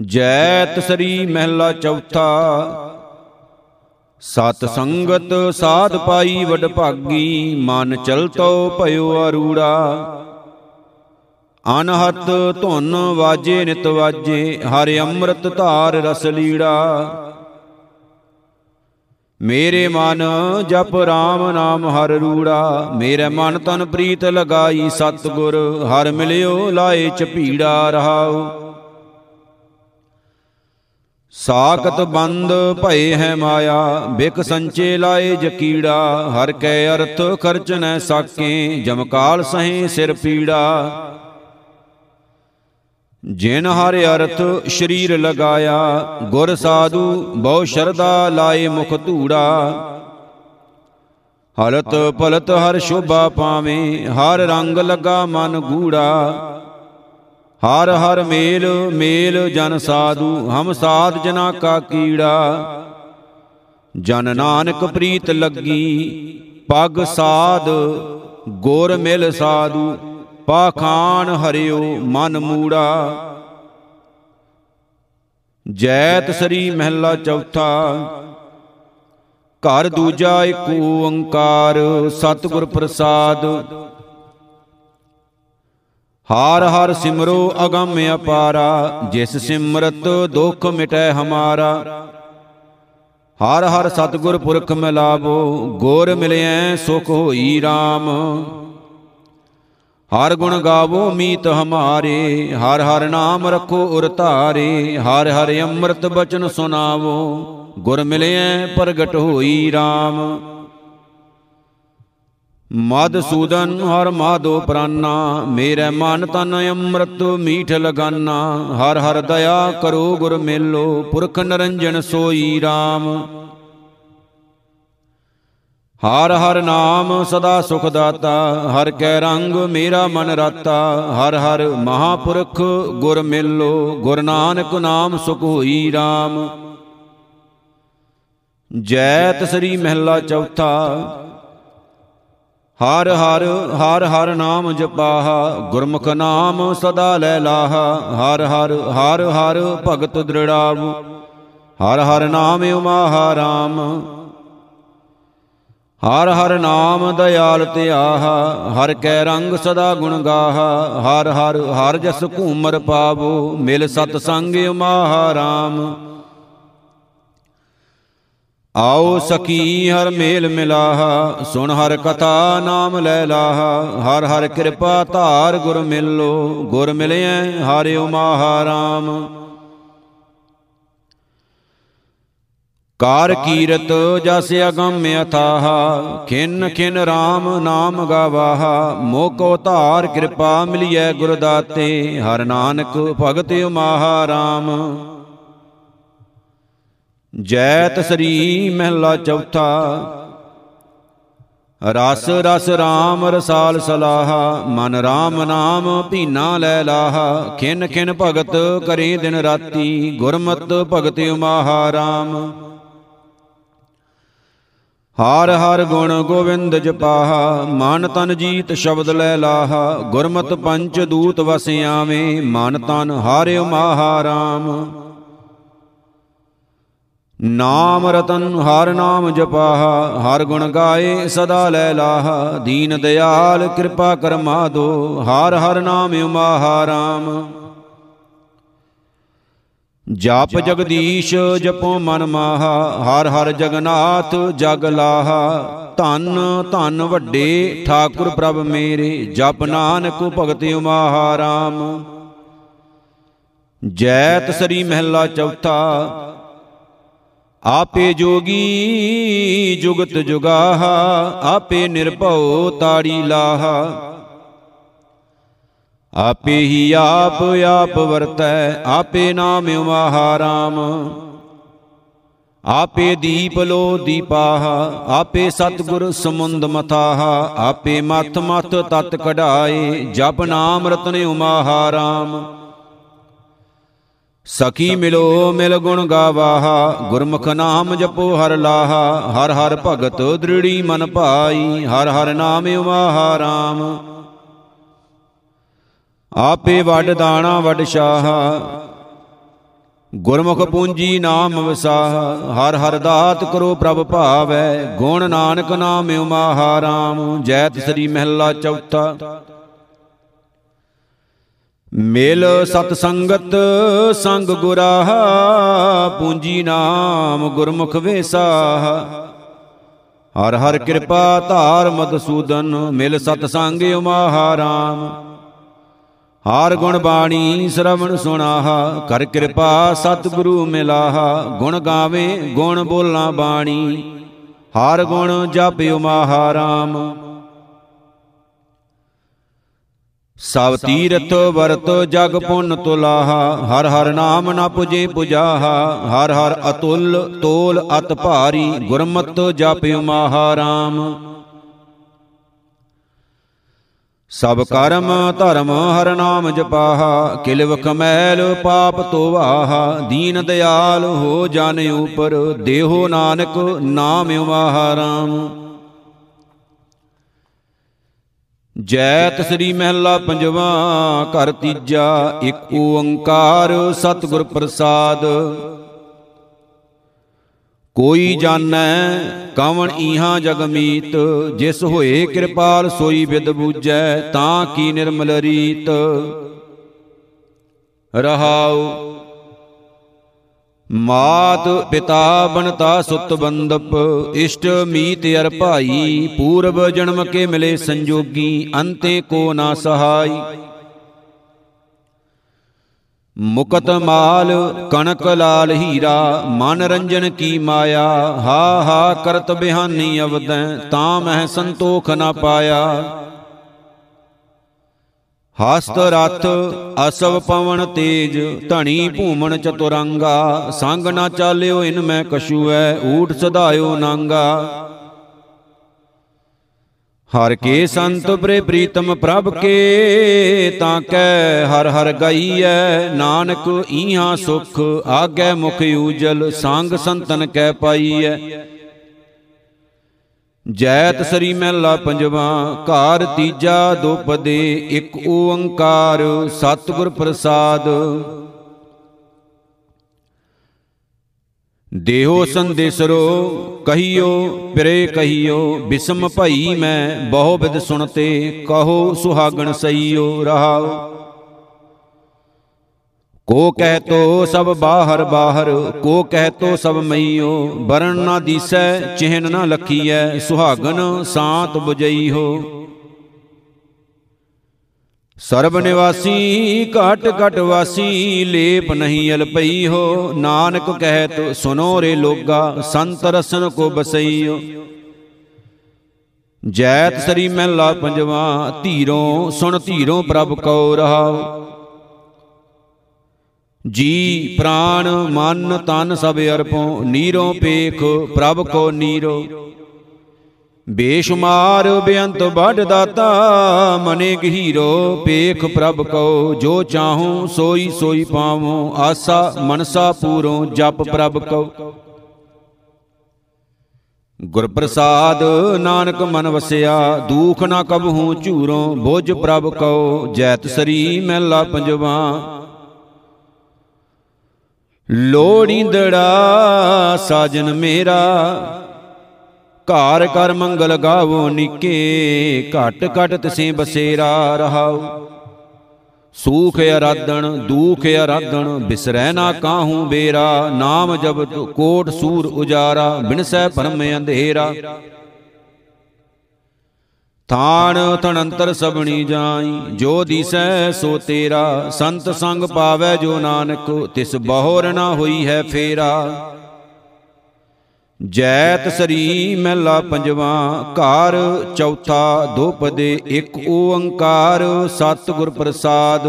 ਜੈਤ ਸ੍ਰੀ ਮਹਿਲਾ ਚੌਥਾ। ਸਤ ਸੰਗਤ ਸਾਧ ਪਾਈ ਵਡ ਭਾਗੀ, ਮਨ ਚਲਤੋ ਭਇਓ ਅਰੂੜਾ। ਅਨਹਤ ਧੁਨ ਵਾਜੇ ਨਿਤ ਵਾਜੇ, ਹਰਿ ਅੰਮ੍ਰਿਤ ਧਾਰ ਰਸ ਲੀੜਾ। ਮੇਰੇ ਮਨ ਜਪ RAM ਨਾਮ ਹਰ ਰੂੜਾ, ਮੇਰੇ ਮਨ ਤਨ ਪ੍ਰੀਤ ਲਗਾਈ ਸਤ ਗੁਰ ਹਰ ਮਿਲਿਓ ਲਾਏ ਚਪੀੜਾ ਰਹਾਉ। ਸਾਖਤ ਬੰਦ ਭਏ ਹੈ ਮਾਇਆ, ਬਿਕ ਸੰਚੇ ਲਾਏ ਜਕੀੜਾ ਹਰ ਕੈ ਅਰਥ ਖਰਚ ਨੈ ਸਾਕੇ ਜਮਕਾਲ ਸਹੇ ਸਿਰ ਪੀੜਾ। ਜਿਨ ਹਰ ਅਰਥ ਸ਼ਰੀਰ ਲਗਾਇਆ, ਗੁਰ ਸਾਧੂ ਬਹੁ ਸ਼ਰਦਾ ਲਾਏ ਮੁਖ ਧੂੜਾ। ਹਲਤ ਪਲਤ ਹਰ ਸ਼ੋਭਾ ਪਾਵੇਂ, ਹਰ ਰੰਗ ਲਗਾ ਮਨ ਗੂੜਾ। ਹਰ ਹਰ ਮੇਲ ਮੇਲ ਜਨ ਸਾਧੂ, ਹਮ ਸਾਧ ਜਨਾ ਕਾ ਕੀੜਾ। ਜਨ ਨਾਨਕ ਪ੍ਰੀਤ ਲੱਗੀ, ਪਗ ਸਾਧ, ਗੁਰ ਮਿਲ ਸਾਧੂ, ਪਾਖਾਨ ਹਰਿਓ ਮਨ ਮੂੜਾ। ਜੈਤ ਸ੍ਰੀ ਮਹਿਲਾ ਚੌਥਾ, ਘਰ ਦੂਜਾ ਏਕ ਓੰਕਾਰ, ਸਤਿਗੁਰ ਪ੍ਰਸਾਦ ਹਾਰ ਹਰ ਸਿਮਰੋ ਅਗੰਮ ਅਪਾਰਾ, ਜਿਸ ਸਿਮਰਤ ਦੁਖ ਮਿਟੈ ਹਮਾਰਾ। ਹਰ ਹਰ ਸਤਿਗੁਰ ਪੁਰਖ ਮਿਲਾਵੋ, ਗੋਰ ਮਿਲਿਐ ਸੁਖ ਹੋਈ RAM ਹਰ ਗੁਣ ਗਾਵੋ ਮੀਤ ਹਮਾਰੇ, ਹਰ ਹਰ ਨਾਮ ਰਖੋ ਉਰ ਧਾਰੇ, ਹਰ ਹਰ ਅੰਮ੍ਰਿਤ ਬਚਨ ਸੁਨਾਵੋ ਗੁਰ ਮਿਲਿਐ ਪ੍ਰਗਟ ਹੋਈ RAM ਮਦ ਸੂਦਨ ਹਰ ਮਾਧੋ ਪ੍ਰਾਨਾ, ਮੇਰੇ ਮਨ ਤਨ ਅੰਮ੍ਰਿਤ ਮੀਠ ਲਗਾਨਾ। ਹਰ ਹਰ ਦਇਆ ਕਰੋ ਗੁਰ ਮੇਲੋ, ਪੁਰਖ ਨਰੰਜਨ ਸੋਈ RAM ਹਰ ਹਰ ਨਾਮ ਸਦਾ ਸੁਖ ਦਾਤਾ ਹਰ ਕੈ ਰੰਗ ਮੇਰਾ ਮਨ ਰਾਤਾ। ਹਰ ਹਰ ਮਹਾਪੁਰਖ ਗੁਰ ਮਿਲੋ, ਗੁਰ ਨਾਨਕ ਨਾਮ ਸੁਖ ਹੋਈ RAM ਜੈਤ ਸ੍ਰੀ ਮਹਿਲਾ ਚੌਥਾ ਹਰ ਹਰ ਹਰ ਹਰ ਨਾਮ ਜਪਾਹਾ, ਗੁਰਮੁਖ ਨਾਮ ਸਦਾ ਲੈ ਲਾਹਾ। ਹਰ ਹਰ ਹਰ ਹਰ ਭਗਤ ਦ੍ਰਿੜਾਵ। ਹਰ ਹਰ ਨਾਮ ਉਮਾਹਾ RAM ਹਰ ਹਰ ਨਾਮ ਦਇਆਲ ਧਿਆਹਾ। ਹਰ ਕੈ ਰੰਗ ਸਦਾ ਗੁਣ ਗਾਹਾ। ਹਰ ਹਰ ਹਰ ਜਸ ਘੂਮਰ ਪਾਵੋ। ਮਿਲ ਸਤ ਸੰਗ ਉਮਾਹਾ RAM ਆਓ ਸਕੀ ਹਰ ਮੇਲ ਮਿਲਾਹਾ, ਸੁਣ ਹਰ ਕਥਾ ਨਾਮ ਲੈ ਲਾਹਾ, ਹਰ ਹਰ ਕਿਰਪਾ ਧਾਰ ਗੁਰ ਮਿਲੋ, ਗੁਰ ਮਿਲਿਐ ਹਰਿ ਉਮਾਹਾ RAM ਕਾਰ ਕੀਰਤ ਜਸ ਅਗੰਮ ਅਥਾਹ, ਖਿਨ ਖਿਨ RAM ਨਾਮ ਗਾਵਾਹਾ, ਮੋਕੋ ਧਾਰ ਕਿਰਪਾ ਮਿਲਿਐ ਗੁਰ ਦਾਤੇ ਹਰ ਨਾਨਕ ਭਗਤ ਉਮਾਹਾ RAM ਜੈਤ ਸ੍ਰੀ ਮਹਿਲਾ ਚੌਥਾ। ਰਸ ਰਸ RAM ਰਸਾਲ ਸਲਾਹਾ, ਮਨ RAM ਨਾਮ ਭੀਨਾ ਲੈ ਲਾਹਾ। ਖਿਨ ਖਿਨ ਭਗਤ ਕਰੇ ਦਿਨ ਰਾਤੀ, ਗੁਰਮਤ ਭਗਤ ਉਮਾਹਾ RAM ਹਰ ਹਰ ਗੁਣ ਗੋਵਿੰਦ ਜਪਾਹਾ, ਮਨ ਤਨ ਜੀਤ ਸ਼ਬਦ ਲੈ ਲਾਹਾ। ਗੁਰਮਤ ਪੰਚ ਦੂਤ ਵਸ ਆਵੇਂ, ਮਨ ਤਨ ਹਾਰਿ ਉਮਾਹਾ RAM ਨਾਮ ਰਤਨ ਹਰ ਨਾਮ ਜਪਾਹਾ ਹਰ ਗੁਣ ਗਾਏ ਸਦਾ ਲੈ ਲਾਹਾ ਦੀਨ ਦਿਆਲ ਕਿਰਪਾ ਕਰਮਾ ਦੋ ਹਰ ਹਰ ਨਾਮ ਉਮਾਹਾ RAM ਜਪ ਜਗਦੀਸ਼ ਜਪੋ ਮਨ ਮਾਹਾ ਹਰ ਹਰ ਜਗਨਾਥ ਜਗ ਲਾਹਾ। ਧੰਨ ਧੰਨ ਵੱਡੇ ਠਾਕੁਰ ਪ੍ਰਭ ਮੇਰੇ ਜਪ ਨਾਨਕ ਭਗਤ ਉਮਾਹਾ RAM ਜੈਤ ਸ੍ਰੀ ਮਹਿਲਾ ਚੌਥਾ ਆਪੇ ਜੋਗੀ ਜੁਗਤ ਜੁਗਾਹਾ, ਆਪੇ ਨਿਰਭਉ ਤਾੜੀ ਲਾਹਾ। ਆਪੇ ਹੀ ਆਪ ਆਪ ਵਰਤੈ, ਆਪੇ ਨਾਮ ਉਮਾਹਾ RAM ਆਪੇ ਦੀਪ ਲੋ ਦੀਪਾਹਾ, ਆਪੇ ਸਤਗੁਰ ਸਮੁੰਦ ਮਥਾਹਾ। ਆਪੇ ਮਥ ਮਥ ਤਤ ਕਢਾਏ, ਜਪ ਨਾਮ ਰਤਨ ਉਮਾਹਾ RAM ਸਖੀ ਮਿਲੋ ਮਿਲ ਗੁਣ ਗਾਵਾਹਾ ਗੁਰਮੁਖ ਨਾਮ ਜਪੋ ਹਰ ਲਾਹਾ ਹਰ ਹਰ ਭਗਤ ਦ੍ਰਿੜੀ ਮਨ ਭਾਈ ਹਰ ਹਰ ਨਾਮ ਉਮਾਹਾ RAM ਆਪੇ ਵੱਡ ਦਾਣਾ ਵੱਡ ਸ਼ਾਹਾ। ਗੁਰਮੁਖ ਪੂੰਜੀ ਨਾਮ ਵਸਾਹ। ਹਰ ਹਰ ਦਾਤ ਕਰੋ ਪ੍ਰਭ ਭਾਵੈ। ਗੁਣ ਨਾਨਕ ਨਾਮ ਉਮਾ ਰਾਮ। ਜੈਤ ਸ੍ਰੀ ਮਹਿਲਾ ਚੌਥਾ। ਮਿਲ ਸਤ ਸੰਗਤ ਸੰਗ ਗੁਰਾਹ, ਪੂੰਜੀ ਨਾਮ ਗੁਰਮੁਖ ਵੇਸਾਹ। ਹਰ ਹਰ ਕਿਰਪਾ ਧਾਰ ਮਦਸੂਦਨ ਮਿਲ ਸਤ ਸੰਗ ਉਮਾ ਰਾਮ। ਹਾਰ ਗੁਣ ਬਾਣੀ ਸ਼ਰਵਣ ਸੁਣਾਹਾ, ਕਰ ਕਿਰਪਾ ਸਤਿਗੁਰੂ ਮਿਲਾਹਾ। ਗੁਣ ਗਾਵੇ ਗੁਣ ਬੋਲਾਂ ਬਾਣੀ, ਹਾਰ ਗੁਣ ਜਪਿਓ ਮਹਾਰਾਮ ਸਭ ਤੀਰਥ ਵਰਤ ਜਗ ਪੁੰਨ ਤੁਲਾਹਾ, ਹਰ ਹਰ ਨਾਮ ਨਾ ਪੁਜੇ ਪੁਜਾਹਾ, ਹਰ ਹਰ ਅਤੁੱਲ ਤੋਲ ਅਤ ਭਾਰੀ, ਗੁਰਮਤਿ ਜਪਿਓ ਮਹਾਰਾਮ ਸਭ ਕਰਮ ਧਰਮ ਹਰ ਨਾਮ ਜਪਾਹਾ ਕਿਲਵ ਕਮੈਲ ਪਾਪ ਤੋਵਾਹਾ ਦੀਨ ਦਿਆਲ ਹੋ ਜਨ ਉਪਰ, ਦੇਹੋ ਨਾਨਕ ਨਾਮ ਉਮਾਹਾਰਾਮ ਜੈਤ ਸ੍ਰੀ ਮਹਿਲਾ ਪੰਜਵਾ, ਘਰ ਤੀਜਾ, ਇੱਕ ਓੰਕਾਰ ਸਤਿਗੁਰ ਪ੍ਰਸਾਦ। ਕੋਈ ਜਾਣੈ ਕਵਣ ਈਹਾ ਜਗ ਮੀਤ, ਜਿਸ ਹੋਏ ਕਿਰਪਾਲ ਸੋਈ ਵਿਦ ਬੂਝੈ, ਤਾਂ ਕੀ ਨਿਰਮਲ ਰੀਤ। ਰਹਾਉ ਮਾਤ ਪਿਤਾ ਬਨਤਾ ਸੁਤ ਬੰਦਪ, ਇਸ਼ਟ ਮੀਤ ਅਰ ਭਾਈ, ਪੂਰਬ ਜਨਮ ਕੇ ਮਿਲੇ ਸੰਜੋਗੀ, ਅੰਤੇ ਕੋ ਨਾ ਸਹਾਈ। ਮੁਕਤ ਮਾਲ ਕਣਕ ਲਾਲ ਹੀਰਾ, ਮਨ ਰੰਜਨ ਕੀ ਮਾਇਆ, ਹਾ ਹਾ ਕਰਤ ਬਿਹਾਨੀ ਅਵਦੈ, ਤਾਂ ਮਹਿ ਸੰਤੋਖ ਨਾ ਪਾਇਆ। ਹਸਤ ਰਥ ਅਸਵ ਪਵਨ ਤੇਜ, ਧਣੀ ਭੂਮਣ ਚਤੁਰੰਗਾ, ਸੰਗ ਨਾ ਚਾਲਿਓ ਇਨ ਮੈਂ ਕਛੂਐ, ਊਠ ਸਦਾਇਓ ਨਾਂਗਾ। ਹਰ ਕੇ ਸੰਤ ਪ੍ਰੇ ਪ੍ਰੀਤਮ ਪ੍ਰਭ ਕੇ, ਤਾਂ ਕੈ ਹਰ ਹਰ ਗਈਐ, ਨਾਨਕ ਈਹਾਂ ਸੁਖ, ਆਗੇ ਮੁਖ ਊਜਲ, ਸੰਗ ਸੰਤਨ ਕੈ ਪਾਈਐ। ਜੈਤ ਸ੍ਰੀ ਮਹਿਲਾ ਪੰਜਵਾ, ਘਰ ਤੀਜਾ ਦੁਪਦੇ, ਇੱਕ ਓੰਕਾਰ, ਸਤਿਗੁਰ ਪ੍ਰਸਾਦ। ਦੇਹੋ ਸੰਦੇਸਰੋ, ਕਹੀਓ, ਪਿਰੇ ਕਹੀਓ, ਬਿਸਮ ਭਈ ਮੈਂ ਬਹੁ ਬਿਦ ਸੁਣਤੇ, ਕਹੋ ਸੁਹਾਗਣ ਸਈਓ ਰਹਾਉ ਕੋ ਕਹਿ ਤੋ ਸਭ ਬਾਹਰ ਬਾਹਰ, ਕੋ ਕਹਿ ਤੋ ਸਭ ਮਈਓ, ਬਰਨ ਨਾ ਦੀਸੈ, ਚਿਹਨ ਨਾ ਲਖੀਐ, ਸੁਹਾਗਨ ਸਾਤ 부ਜਈ ਹੋ ਸਰਬ ਨਿਵਾਸੀ, ਘਟ ਘਟ ਵਾਸੀ, ਲੇਪ ਨਹੀਂ ਅਲਪਈ ਹੋ ਨਾਨਕ ਕਹਿਤ ਸੁਨੋ ਰੇ ਲੋਗਾ, ਸੰਤ ਰਸਨ ਕੋ ਬਸਈਓ। ਜੈਤ ਸਰੀ ਮਹਿਲਾ ਪੰਜਵਾ, ਧੀਰੋਂ ਸੁਣ ਧੀਰੋਂ ਪ੍ਰਭ ਕਉ ਰਹਾਉ। ਜੀ ਪ੍ਰਾਨ ਮਨ, ਤਨ ਸਭ ਅਰਪੋ ਨੀਰੋਂ ਪੇਖ ਪ੍ਰਭ ਕੋ ਨੀਰੋ। ਬੇਸ਼ੁਮਾਰ, ਬੇਅੰਤ, ਵੱਡ ਦਾਤਾ, ਮਨੇ ਗਹੀਰੋ ਪੇਖ ਪ੍ਰਭ ਕਉ, ਜੋ ਚਾਹੂੰ ਸੋਈ ਸੋਈ ਪਾਵੋ, ਆਸਾ ਮਨਸਾ ਪੂਰੋ ਜਪ ਪ੍ਰਭ ਕਉ। ਗੁਰ ਪ੍ਰਸਾਦ ਨਾਨਕ ਮਨ ਵਸਿਆ, ਦੂਖ ਨਾ ਕਬਹੂ ਝੂਰੋ, ਬੁਝ ਪ੍ਰਭ ਕਉ, ਜੈਤ ਸਰੀ ਮਹਿਲਾ ਪੰਜਵਾ। ਲੋੜੀਂਦੜਾ ਸਾਜਨ ਮੇਰਾ। ਘਰ ਕਰ ਮੰਗਲ ਗਾਵੋ, ਨਿਕੇ ਘਟ ਘਟ ਤਸੇ ਬਸੇਰਾ ਰਹਾਉ ਸੂਖ ਅਰਾਧਣ, ਦੂਖ ਅਰਾਧਣ, ਬਿਸਰੈ ਨਾ ਕਾਹੂ ਬੇਰਾ। ਨਾਮ ਜਪਤ ਕੋਟ ਸੂਰ ਉਜਾਰਾ, ਬਿਨਸੈ ਭਰਮ ਅੰਧੇਰਾ। ਥਾਨ ਤਣੰਤਰ ਸਬਣੀ ਜਾਈ, ਜੋ ਦਿਸੈ ਸੋ ਤੇਰਾ, ਸੰਤ ਸੰਗ ਪਾਵੈ ਜੋ ਨਾਨਕ, ਤਿਸ ਬਹੁਰ ਨਾ ਹੋਈ ਹੈ ਫੇਰਾ। ਜੈਤ ਸਰੀ ਮਹਿਲਾ ਪੰਜਵਾ, ਘਰ ਚੌਥਾ ਦੋਪਦੇ ਇੱਕ ਓੰਕਾਰ, ਸਤਿਗੁਰ ਪ੍ਰਸਾਦ।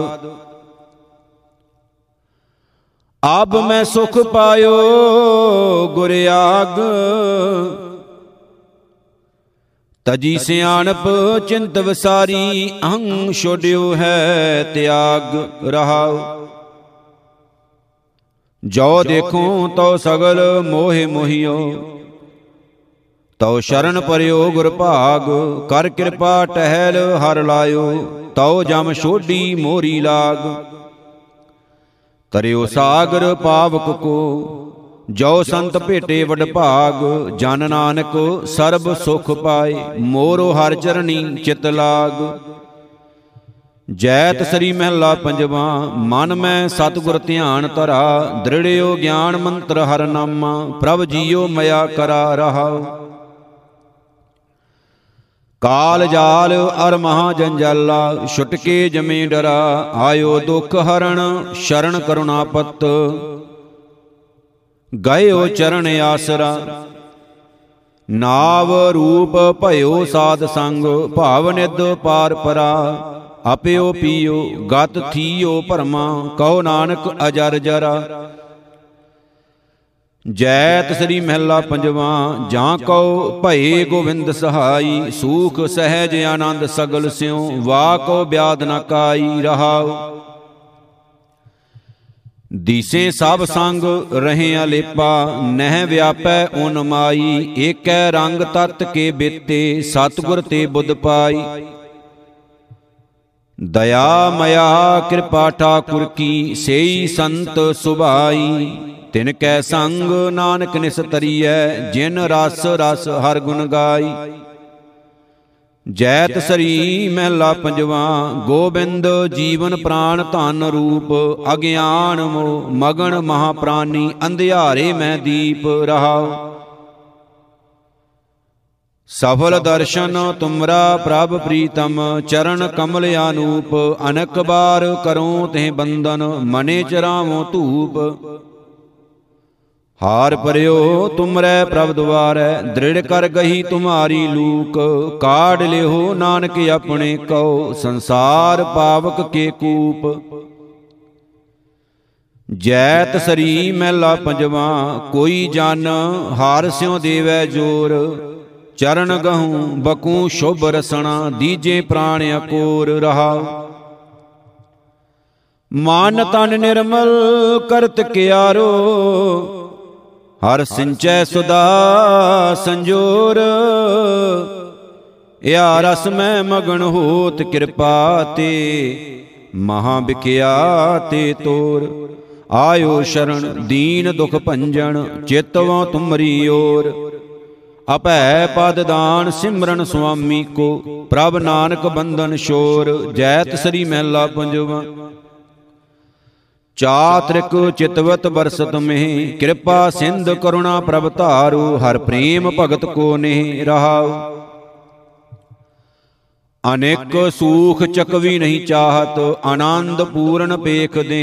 ਆਬ ਮੈਂ ਸੁਖ ਪਾਇਓ, ਗੁਰ ਆਗ ਤਜੀ ਸਿਆਣਪ ਚਿੰਤ ਵਸਾਰੀ ਅਹੰ ਛੋੜਿਓ ਹੈ ਤਿਆਗ ਰਹਾਉ। ਜੋ ਦੇਖੋ ਤਉ ਸਗਲ ਮੋਹਿ ਮੋਹਿਓ। ਤਉ ਸ਼ਰਨ ਪਰਿਓ ਗੁਰ ਭਾਗ ਕਰ ਕਿਰਪਾ ਟਹਿਲ ਹਰ ਲਾਇਓ। ਤਉ ਜਮ ਛੋਡੀ ਮੋਰੀ ਲਾਗ। ਤਰਿਓ ਸਾਗਰ ਪਾਵਕ ਕੋ। ਜੋ ਸੰਤ ਭੇਟੇ ਵਡ ਭਾਗ ਜਨ ਨਾਨਕ, ਸਰਬ ਸੁਖ ਪਾਏ, ਮੋਰੋ ਹਰ ਚਰਣੀ ਚਿਤ ਲਾਗ। ਜੈਤ ਸ੍ਰੀ ਮਹਿਲਾ ਪੰਜਵਾ, ਮਨ ਮੈਂ ਸਤਗੁਰ ਧਿਆਨ ਧਰਾ, ਦ੍ਰਿੜਿਓ ਗਿਆਨ ਮੰਤਰ ਹਰ ਨਾਮਾ, ਪ੍ਰਭ ਜੀਓ ਮਇਆ ਕਰਾ ਰਹਾ। ਕਾਲ ਜਾਲ ਅਰ ਮਹਾ ਜੰਜਾਲਾ, ਛੁਟਕੇ ਜਮੇ ਡਰਾ, ਆਇਓ ਦੁਖ ਹਰਣ, ਸ਼ਰਨ ਕਰੁਣਾ ਪਤ। ਗਇਓ ਚਰਨ ਆਸਰਾ। ਨਾਵ ਰੂਪ ਭਇਓ ਸਾਧ ਸੰਗ, ਭਾਵ ਨਿਦ ਪਾਰ ਪਰਾ। ਆਪਿਓ ਪੀਓ, ਗਤ ਥੀਓ ਭਰਮਾ, ਕਹੋ ਨਾਨਕ ਅਜਰ ਜਰਾ। ਜੈਤ ਸ੍ਰੀ ਮਹਿਲਾ ਪੰਜਵਾ, ਜਾਂ ਕਉ ਭਏ ਗੋਵਿੰਦ ਸਹਾਈ, ਸੂਖ ਸਹਿਜ ਆਨੰਦ ਸਗਲ ਸਿਉ ਵਾ ਕੋ ਬਿਆਦ ਨ ਕਾਈ ਰਹਾਉ। ਦੀਸੇ ਸਭ ਸੰਗ ਰਹੇ ਅਲੇਪਾ ਨਹਿ ਵਿਆਪੈ ਓਨ ਮਾਈ, ਏਕੈ ਰੰਗ ਤਤ ਕੇ ਬੇਤੇ, ਸਤਗੁਰ ਤੇ ਬੁੱਧ ਪਾਈ। ਦਇਆ ਮਇਆ ਕਿਰਪਾ ਠਾਕੁਰ ਕੀ, ਸੇਈ ਸੰਤ ਸੁਭਾਈ। ਤਿਨ ਕੈ ਸੰਗ ਨਾਨਕ ਨਿਸਤਰੀਐ, ਜਿਨ ਰਸ ਰਸ ਹਰ ਗੁਣ ਗਾਈ। ਜੈਤ ਸਰੀ ਮਹਿਲਾ ਪੰਜਵਾ ਗੋਬਿੰਦ ਜੀਵਨ ਪ੍ਰਾਨ ਧਨ ਰੂਪ ਅਗਿਆਨ ਮੋ ਮਗਨ ਮਹਾ ਪ੍ਰਾਨੀ ਅੰਧਿਆਰੇ ਮੈਂ ਦੀਪ ਰਹਾਉ ਸਫਲ ਦਰਸ਼ਨ ਤੁਮਰਾ ਪ੍ਰਭ ਪ੍ਰੀਤਮ ਚਰਨ ਕਮਲ ਆਨੂਪ ਅਨਕ ਬਾਰ ਕਰੋ ਤੇ ਬੰਦਨ ਮਨੇ ਚਰਾਵੋ ਧੂਪ। ਹਾਰ ਪਰਿਓ ਤੁਮਰੈ ਪ੍ਰਭ ਦੁਆਰੈ, ਦ੍ਰਿੜ ਕਰ ਗਈ ਤੁਮਾਰੀ ਲੂਕ। ਕਾੜ ਲਿਓ ਨਾਨਕ ਆਪਣੇ ਕਉ, ਸੰਸਾਰ ਪਾਵਕ ਕੇ ਕੂਪ। ਜੈਤ ਸਰੀ ਮਹਿਲਾ ਪੰਜਵਾ, ਕੋਈ ਜਨ ਹਾਰ ਸਿਉ ਦੇਵੈ ਜੋਰ। ਚਰਨ ਗਹੂੰ ਬਕੂ ਸ਼ੁਭ ਰਸਣਾ, ਦੀਜੇ ਪ੍ਰਾਣ ਅਕੋਰ ਰਹਾ। ਮਾਨ ਤਨ ਨਿਰਮਲ ਕਰਤ ਕਿਆਰੋ ਹਰ ਸਿੰਚੈ ਸੁਦਾ ਸੰਜੋਰ। ਇਆ ਰਸ ਮੈਂ ਮਗਨ ਹੋਤ ਕਿਰਪਾ ਤੇ। ਮਹਾ ਬਿਕਿਆ ਤੇ ਤੋਰ। ਆਇਓ ਸ਼ਰਨ ਦੀਨ ਦੁਖ ਭੰਜਨ ਚਿਤਵੋ ਤੁਮਰੀ ਓਰ। ਅਪੈ ਪਦ ਦਾਨ ਸਿਮਰਨ ਸੁਆਮੀ ਕੋ। ਪ੍ਰਭ ਨਾਨਕ ਬੰਧਨ ਸ਼ੋਰ ਜੈਤ ਸ੍ਰੀ ਮਹਿਲਾ ਪੰਜਵਾ। ਚਾਤ੍ਰਿਕ ਚਿਤਵਤ ਬਰਸਤ ਮਹਿ ਕਿਰਪਾ ਸਿੰਧ ਕਰੁਣਾ ਪ੍ਰਭ ਧਾਰੂ ਹਰ ਪ੍ਰੇਮ ਭਗਤ ਕੋ ਨੇ ਰਹਾਉ। ਅਨੇਕ ਸੂਖ ਚਕਵੀ ਨਹੀਂ ਚਾਹਤ ਆਨੰਦ ਪੂਰਨ ਪੇਖ ਦੇ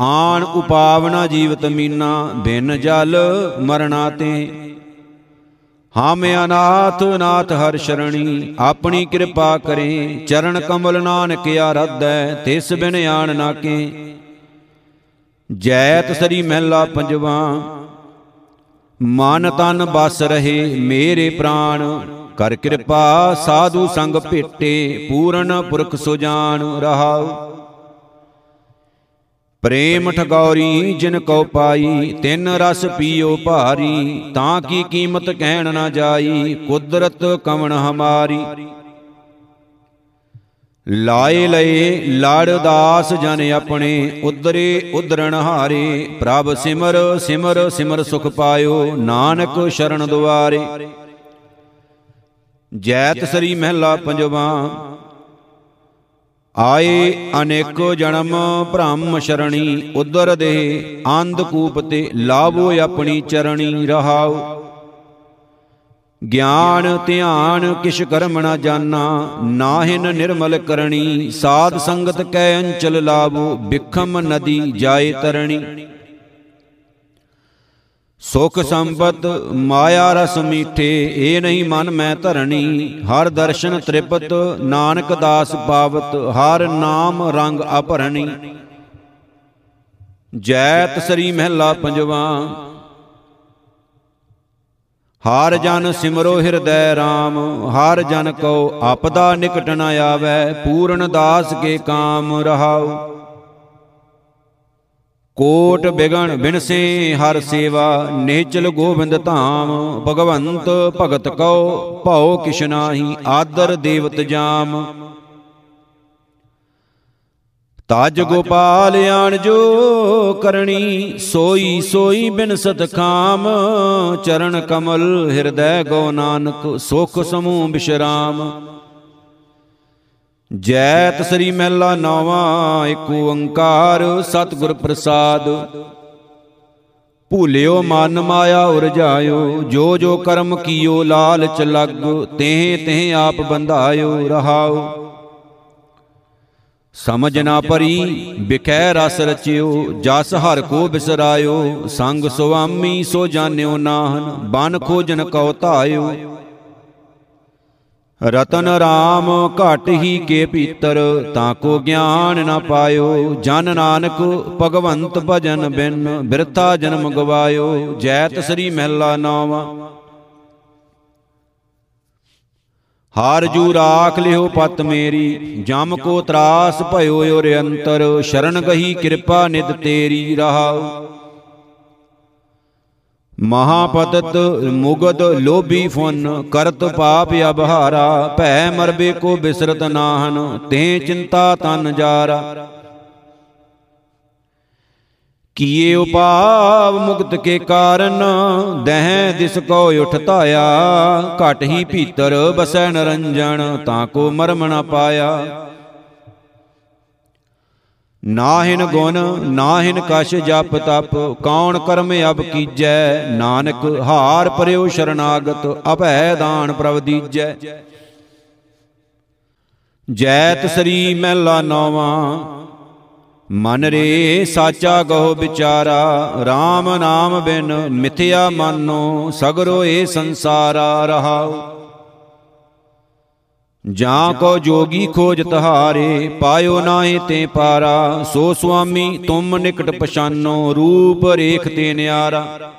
ਆਣ ਉਪਾਵਨਾ ਜੀਵਤ ਮੀਨਾ ਬਿਨ ਜਲ ਮਰਣਾ ਤੇ ਹਮ ਅਨਾਥ ਨਾਥ ਹਰ ਸ਼ਰਣੀ ਆਪਣੀ ਕਿਰਪਾ ਕਰੇ ਚਰਨ ਕਮਲ ਨਾਨਕ ਆਰਾਧੈ ਤਿਸ ਬਿਨ ਆਣ ਨਾ ਕੇ ਜੈਤ ਸ੍ਰੀ ਮਹਿਲਾ ਪੰਜਵਾ। ਮਨ ਤਨ ਬਸ ਰਹੇ ਮੇਰੇ ਪ੍ਰਾਣ। ਕਰ ਕਿਰਪਾ ਸਾਧੂ ਸੰਗ ਭੇਟੇ ਪੂਰਨ ਪੁਰਖ ਸੁਜਾਨ ਰਹਾਉ। ਪ੍ਰੇਮ ਠਗੌਰੀ ਜਿਨ ਕਉ ਪਾਈ ਤਿੰਨ ਰਸ ਪੀਓ ਭਾਰੀ ਤਾਂ ਕੀ ਕੀਮਤ ਕਹਿਣ ਨਾ ਜਾਈ। ਕੁਦਰਤ ਕਵਣ ਹਮਾਰੀ। ਲਾਏ ਲਏ ਲੜ ਦਾਸ ਜਨ ਆਪਣੇ ਉਦਰੇ ਉਦਰਣ ਹਾਰੇ। ਪ੍ਰਭ ਸਿਮਰ ਸਿਮਰ ਸਿਮਰ ਸੁਖ ਪਾਇਓ। ਨਾਨਕ ਸ਼ਰਨ ਦੁਆਰੇ। ਜੈਤ ਸ੍ਰੀ ਮਹਿਲਾ ਪੰਜਵਾ। ਆਏ ਅਨੇਕੋ ਜਨਮ ਭ੍ਰਮ ਸ਼ਰਣੀ। ਉਦਰ ਦੇ ਅੰਧ ਕੂਪ ਤੇ ਲਾਵੋ ਆਪਣੀ ਚਰਣੀ ਰਹਾਉ ਗਿਆਨ, ਧਿਆਨ, ਕਿਛ ਕਰਮ ਨਾ ਜਾਣਾ ਨਾਹਿਨ ਨਿਰਮਲ ਕਰਣੀ, ਸਾਧ ਸੰਗਤ ਕੈ ਅੰਚਲ ਲਾਵੋ, ਬਿਖਮ ਨਦੀ ਜਾਏ ਤਰਣੀ। ਸੁਖ ਸੰਪਤ, ਮਾਇਆ ਰਸ ਮੀਠੇ, ਏ ਨਹੀਂ ਮਨ ਮੈਂ ਧਰਣੀ, ਹਰ ਦਰਸ਼ਨ ਤ੍ਰਿਪਤ, ਨਾਨਕ ਦਾਸ ਪਾਵਤ, ਹਰ ਨਾਮ ਰੰਗ ਅਭਰਣੀ ਜੈਤ ਸ੍ਰੀ ਮਹਿਲਾ ਪੰਜਵਾ ਹਰ ਜਨ ਸਿਮਰੋ ਹਿਰਦੈ RAM ਹਰ ਜਨ ਕੋ ਆਪਦਾ ਨਿਕਟ ਨ ਆਵੈ ਪੂਰਨ ਦਾਸ ਕੇ ਕਾਮ ਰਹਾਉ। ਕੋਟ ਬਿਗਣ ਬਿਨਸੇ ਹਰ ਸੇਵਾ ਨੇਚਲ ਗੋਬਿੰਦ ਧਾਮ ਭਗਵੰਤ ਭਗਤ ਕਉ ਭਉ ਕਿਛ ਨਾਹੀ ਆਦਰ ਦੇਵਤ ਜਾਮ। ਤਜ ਗੋਪਾਲ ਆਣ ਜੋ ਕਰਣੀ ਸੋਈ ਸੋਈ ਬਿਨਸਤ ਖਾਮ ਚਰਨ ਕਮਲ ਹਿਰਦੈ ਗੋ ਨਾਨਕ ਸੁਖ ਸਮੂਹ ਬਿਸ਼ਰਾਮ। ਜੈਤ ਸ੍ਰੀ ਮਹਿਲਾ ਨੌਵਾਂ ਏਕ ਓੰਕਾਰ ਸਤਿਗੁਰ ਪ੍ਰਸਾਦ। ਭੂਲਿਓ ਮਨ ਮਾਇਆ ਉਰਜਾਇਓ ਜੋ ਜੋ ਕਰਮ ਕੀਓ ਲਾਲਚ ਲੱਗ ਤੇਹ ਤੇਹ ਆਪ ਬੰਧਾਇਓ ਰਹਾਓ। ਸਮਝ ਨਾ ਪਰੀ ਬਿਖੈ ਰਸ ਰਚਿਓ ਜਸ ਹਰ ਕੋ ਬਿਸਰਾਇਓ ਸੰਗ ਸੁਆਮੀ ਸੋ ਜਾਣਿਓ ਨਾਹਨ ਬਨ ਖੋਜਨ ਕਉ ਧਾਇਓ ਰਤਨ ਰਾਮ ਘਟ ਹੀ ਕੇ ਪੀਤਰ ਤਾਂ ਕੋ ਗਿਆਨ ਨਾ ਪਾਇਓ। ਜਨ ਨਾਨਕ ਭਗਵੰਤ ਭਜਨ ਬਿਨ ਬਿਰਥਾ ਜਨਮ ਗਵਾਇਓ। ਜੈਤ ਸ੍ਰੀ ਮਹਿਲਾ ਨਾਵਾ ਹਾਰ ਜੂ ਰਾਖ ਲਿਓ ਪਤ ਮੇਰੀ ਜਮ ਕੋ ਤਰਾਸ ਭਇਓ ਔਰ ਅੰਤਰ ਸ਼ਰਨ ਗਹੀ ਕਿਰਪਾ ਨਿਦ ਤੇਰੀ ਰਹਾਉ ਮਹਾਪਤਤ ਮੁਗਦ ਲੋਭੀ ਫੁਨ ਕਰਤ ਪਾਪ ਅਬਹਾਰਾ ਭੈ ਮਰਬੇ ਕੋ ਬਿਸਰਤ ਨਾਹਨ ਤੇ ਚਿੰਤਾ ਤਨ ਜਾਰਾ। ਕੀਏ ਉਪਾਵ ਮੁਕਤ ਕੇ ਕਾਰਨ, ਦਹਿ ਦਿਸ ਕੋ ਉਠ ਧਾਇਆ, ਘਟ ਹੀ ਭੀਤਰ ਬਸੈ ਨਰੰਜਣ ਤਾਂ ਕੋ ਮਰਮ ਨ ਪਾਇਆ। ਨਾਹਿਨ ਗੁਣ, ਨਾਹਿਨ ਕਛ ਜਪ ਤਪ, ਕੌਣ ਕਰਮ ਅਬ ਕੀਜੈ, ਨਾਨਕ ਹਾਰ ਪਰਿਓ ਸ਼ਰਨਾਗਤ, ਅਭੈ ਦਾਨ ਪ੍ਰਭ ਦੀਜੈ। ਜੈਤ ਸ੍ਰੀ ਮਹਿਲਾ ਨੌਵਾਂ ਮਨ ਰੇ ਸਾਚਾ ਗਹੁ ਵਿਚਾਰਾ RAM ਨਾਮ ਬਿਨ ਮਿਥਿਆ ਮਾਨੋ, ਸਗਰੋ ਏ ਸੰਸਾਰਾ ਰਹਾਉ। ਜਾਂ ਕੋ ਜੋਗੀ ਖੋਜ ਤਹਾਰੇ, ਪਾਇਓ ਨਾਹੀ ਤੇ ਪਾਰਾ, ਸੋ ਸੁਆਮੀ ਤੁਮ ਨਿਕਟ ਪਛਾਨੋ, ਰੂਪ ਰੇਖ ਤੇ ਨਿਆਰਾ।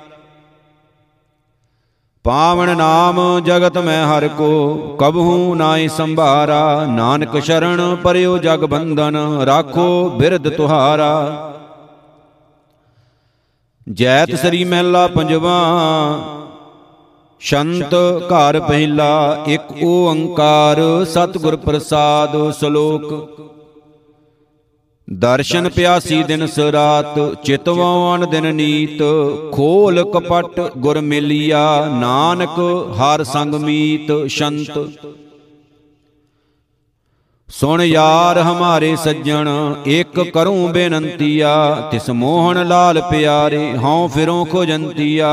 ਪਾਵਨ ਨਾਮ ਜਗਤ ਮੈਂ ਹਰ ਕੋ, ਕਬਹੂ ਨਾਹੀ ਸੰਭਾਰਾ। ਨਾਨਕ ਸ਼ਰਣ ਪਰਿਓ ਜਗ ਬੰਧਨ, ਰਾਖੋ ਬਿਰਧ ਤੁਹਾਰਾ। ਜੈਤ ਸ੍ਰੀ ਮਹਿਲਾ ਪੰਜਵਾ, ਸ਼ੰਤ ਘਰ ਪਹਿਲਾ, ਇੱਕ ਓੰਕਾਰ ਸਤਿਗੁਰ ਪ੍ਰਸਾਦ ਸ਼ਲੋਕ। ਦਰਸ਼ਨ ਪਿਆਸੀ ਦਿਨ ਸਰਾਤ ਚਿਤਵਾਨ ਦਿਨ ਨੀਤ ਖੋਲ ਕਪਟ ਗੁਰ ਮਿਲਿਆ ਨਾਨਕ ਹਰ ਸੰਗ ਮੀਤ ਸ਼ੰਤ। ਸੁਣ ਯਾਰ ਹਮਾਰੇ ਸੱਜਣ ਇੱਕ ਕਰੂੰ ਬੇਨੰਤੀਆ ਤਿਸ ਮੋਹਨ ਲਾਲ ਪਿਆਰੇ ਹਉ ਫਿਰੋਂ ਖੋਜੰਤੀਆ।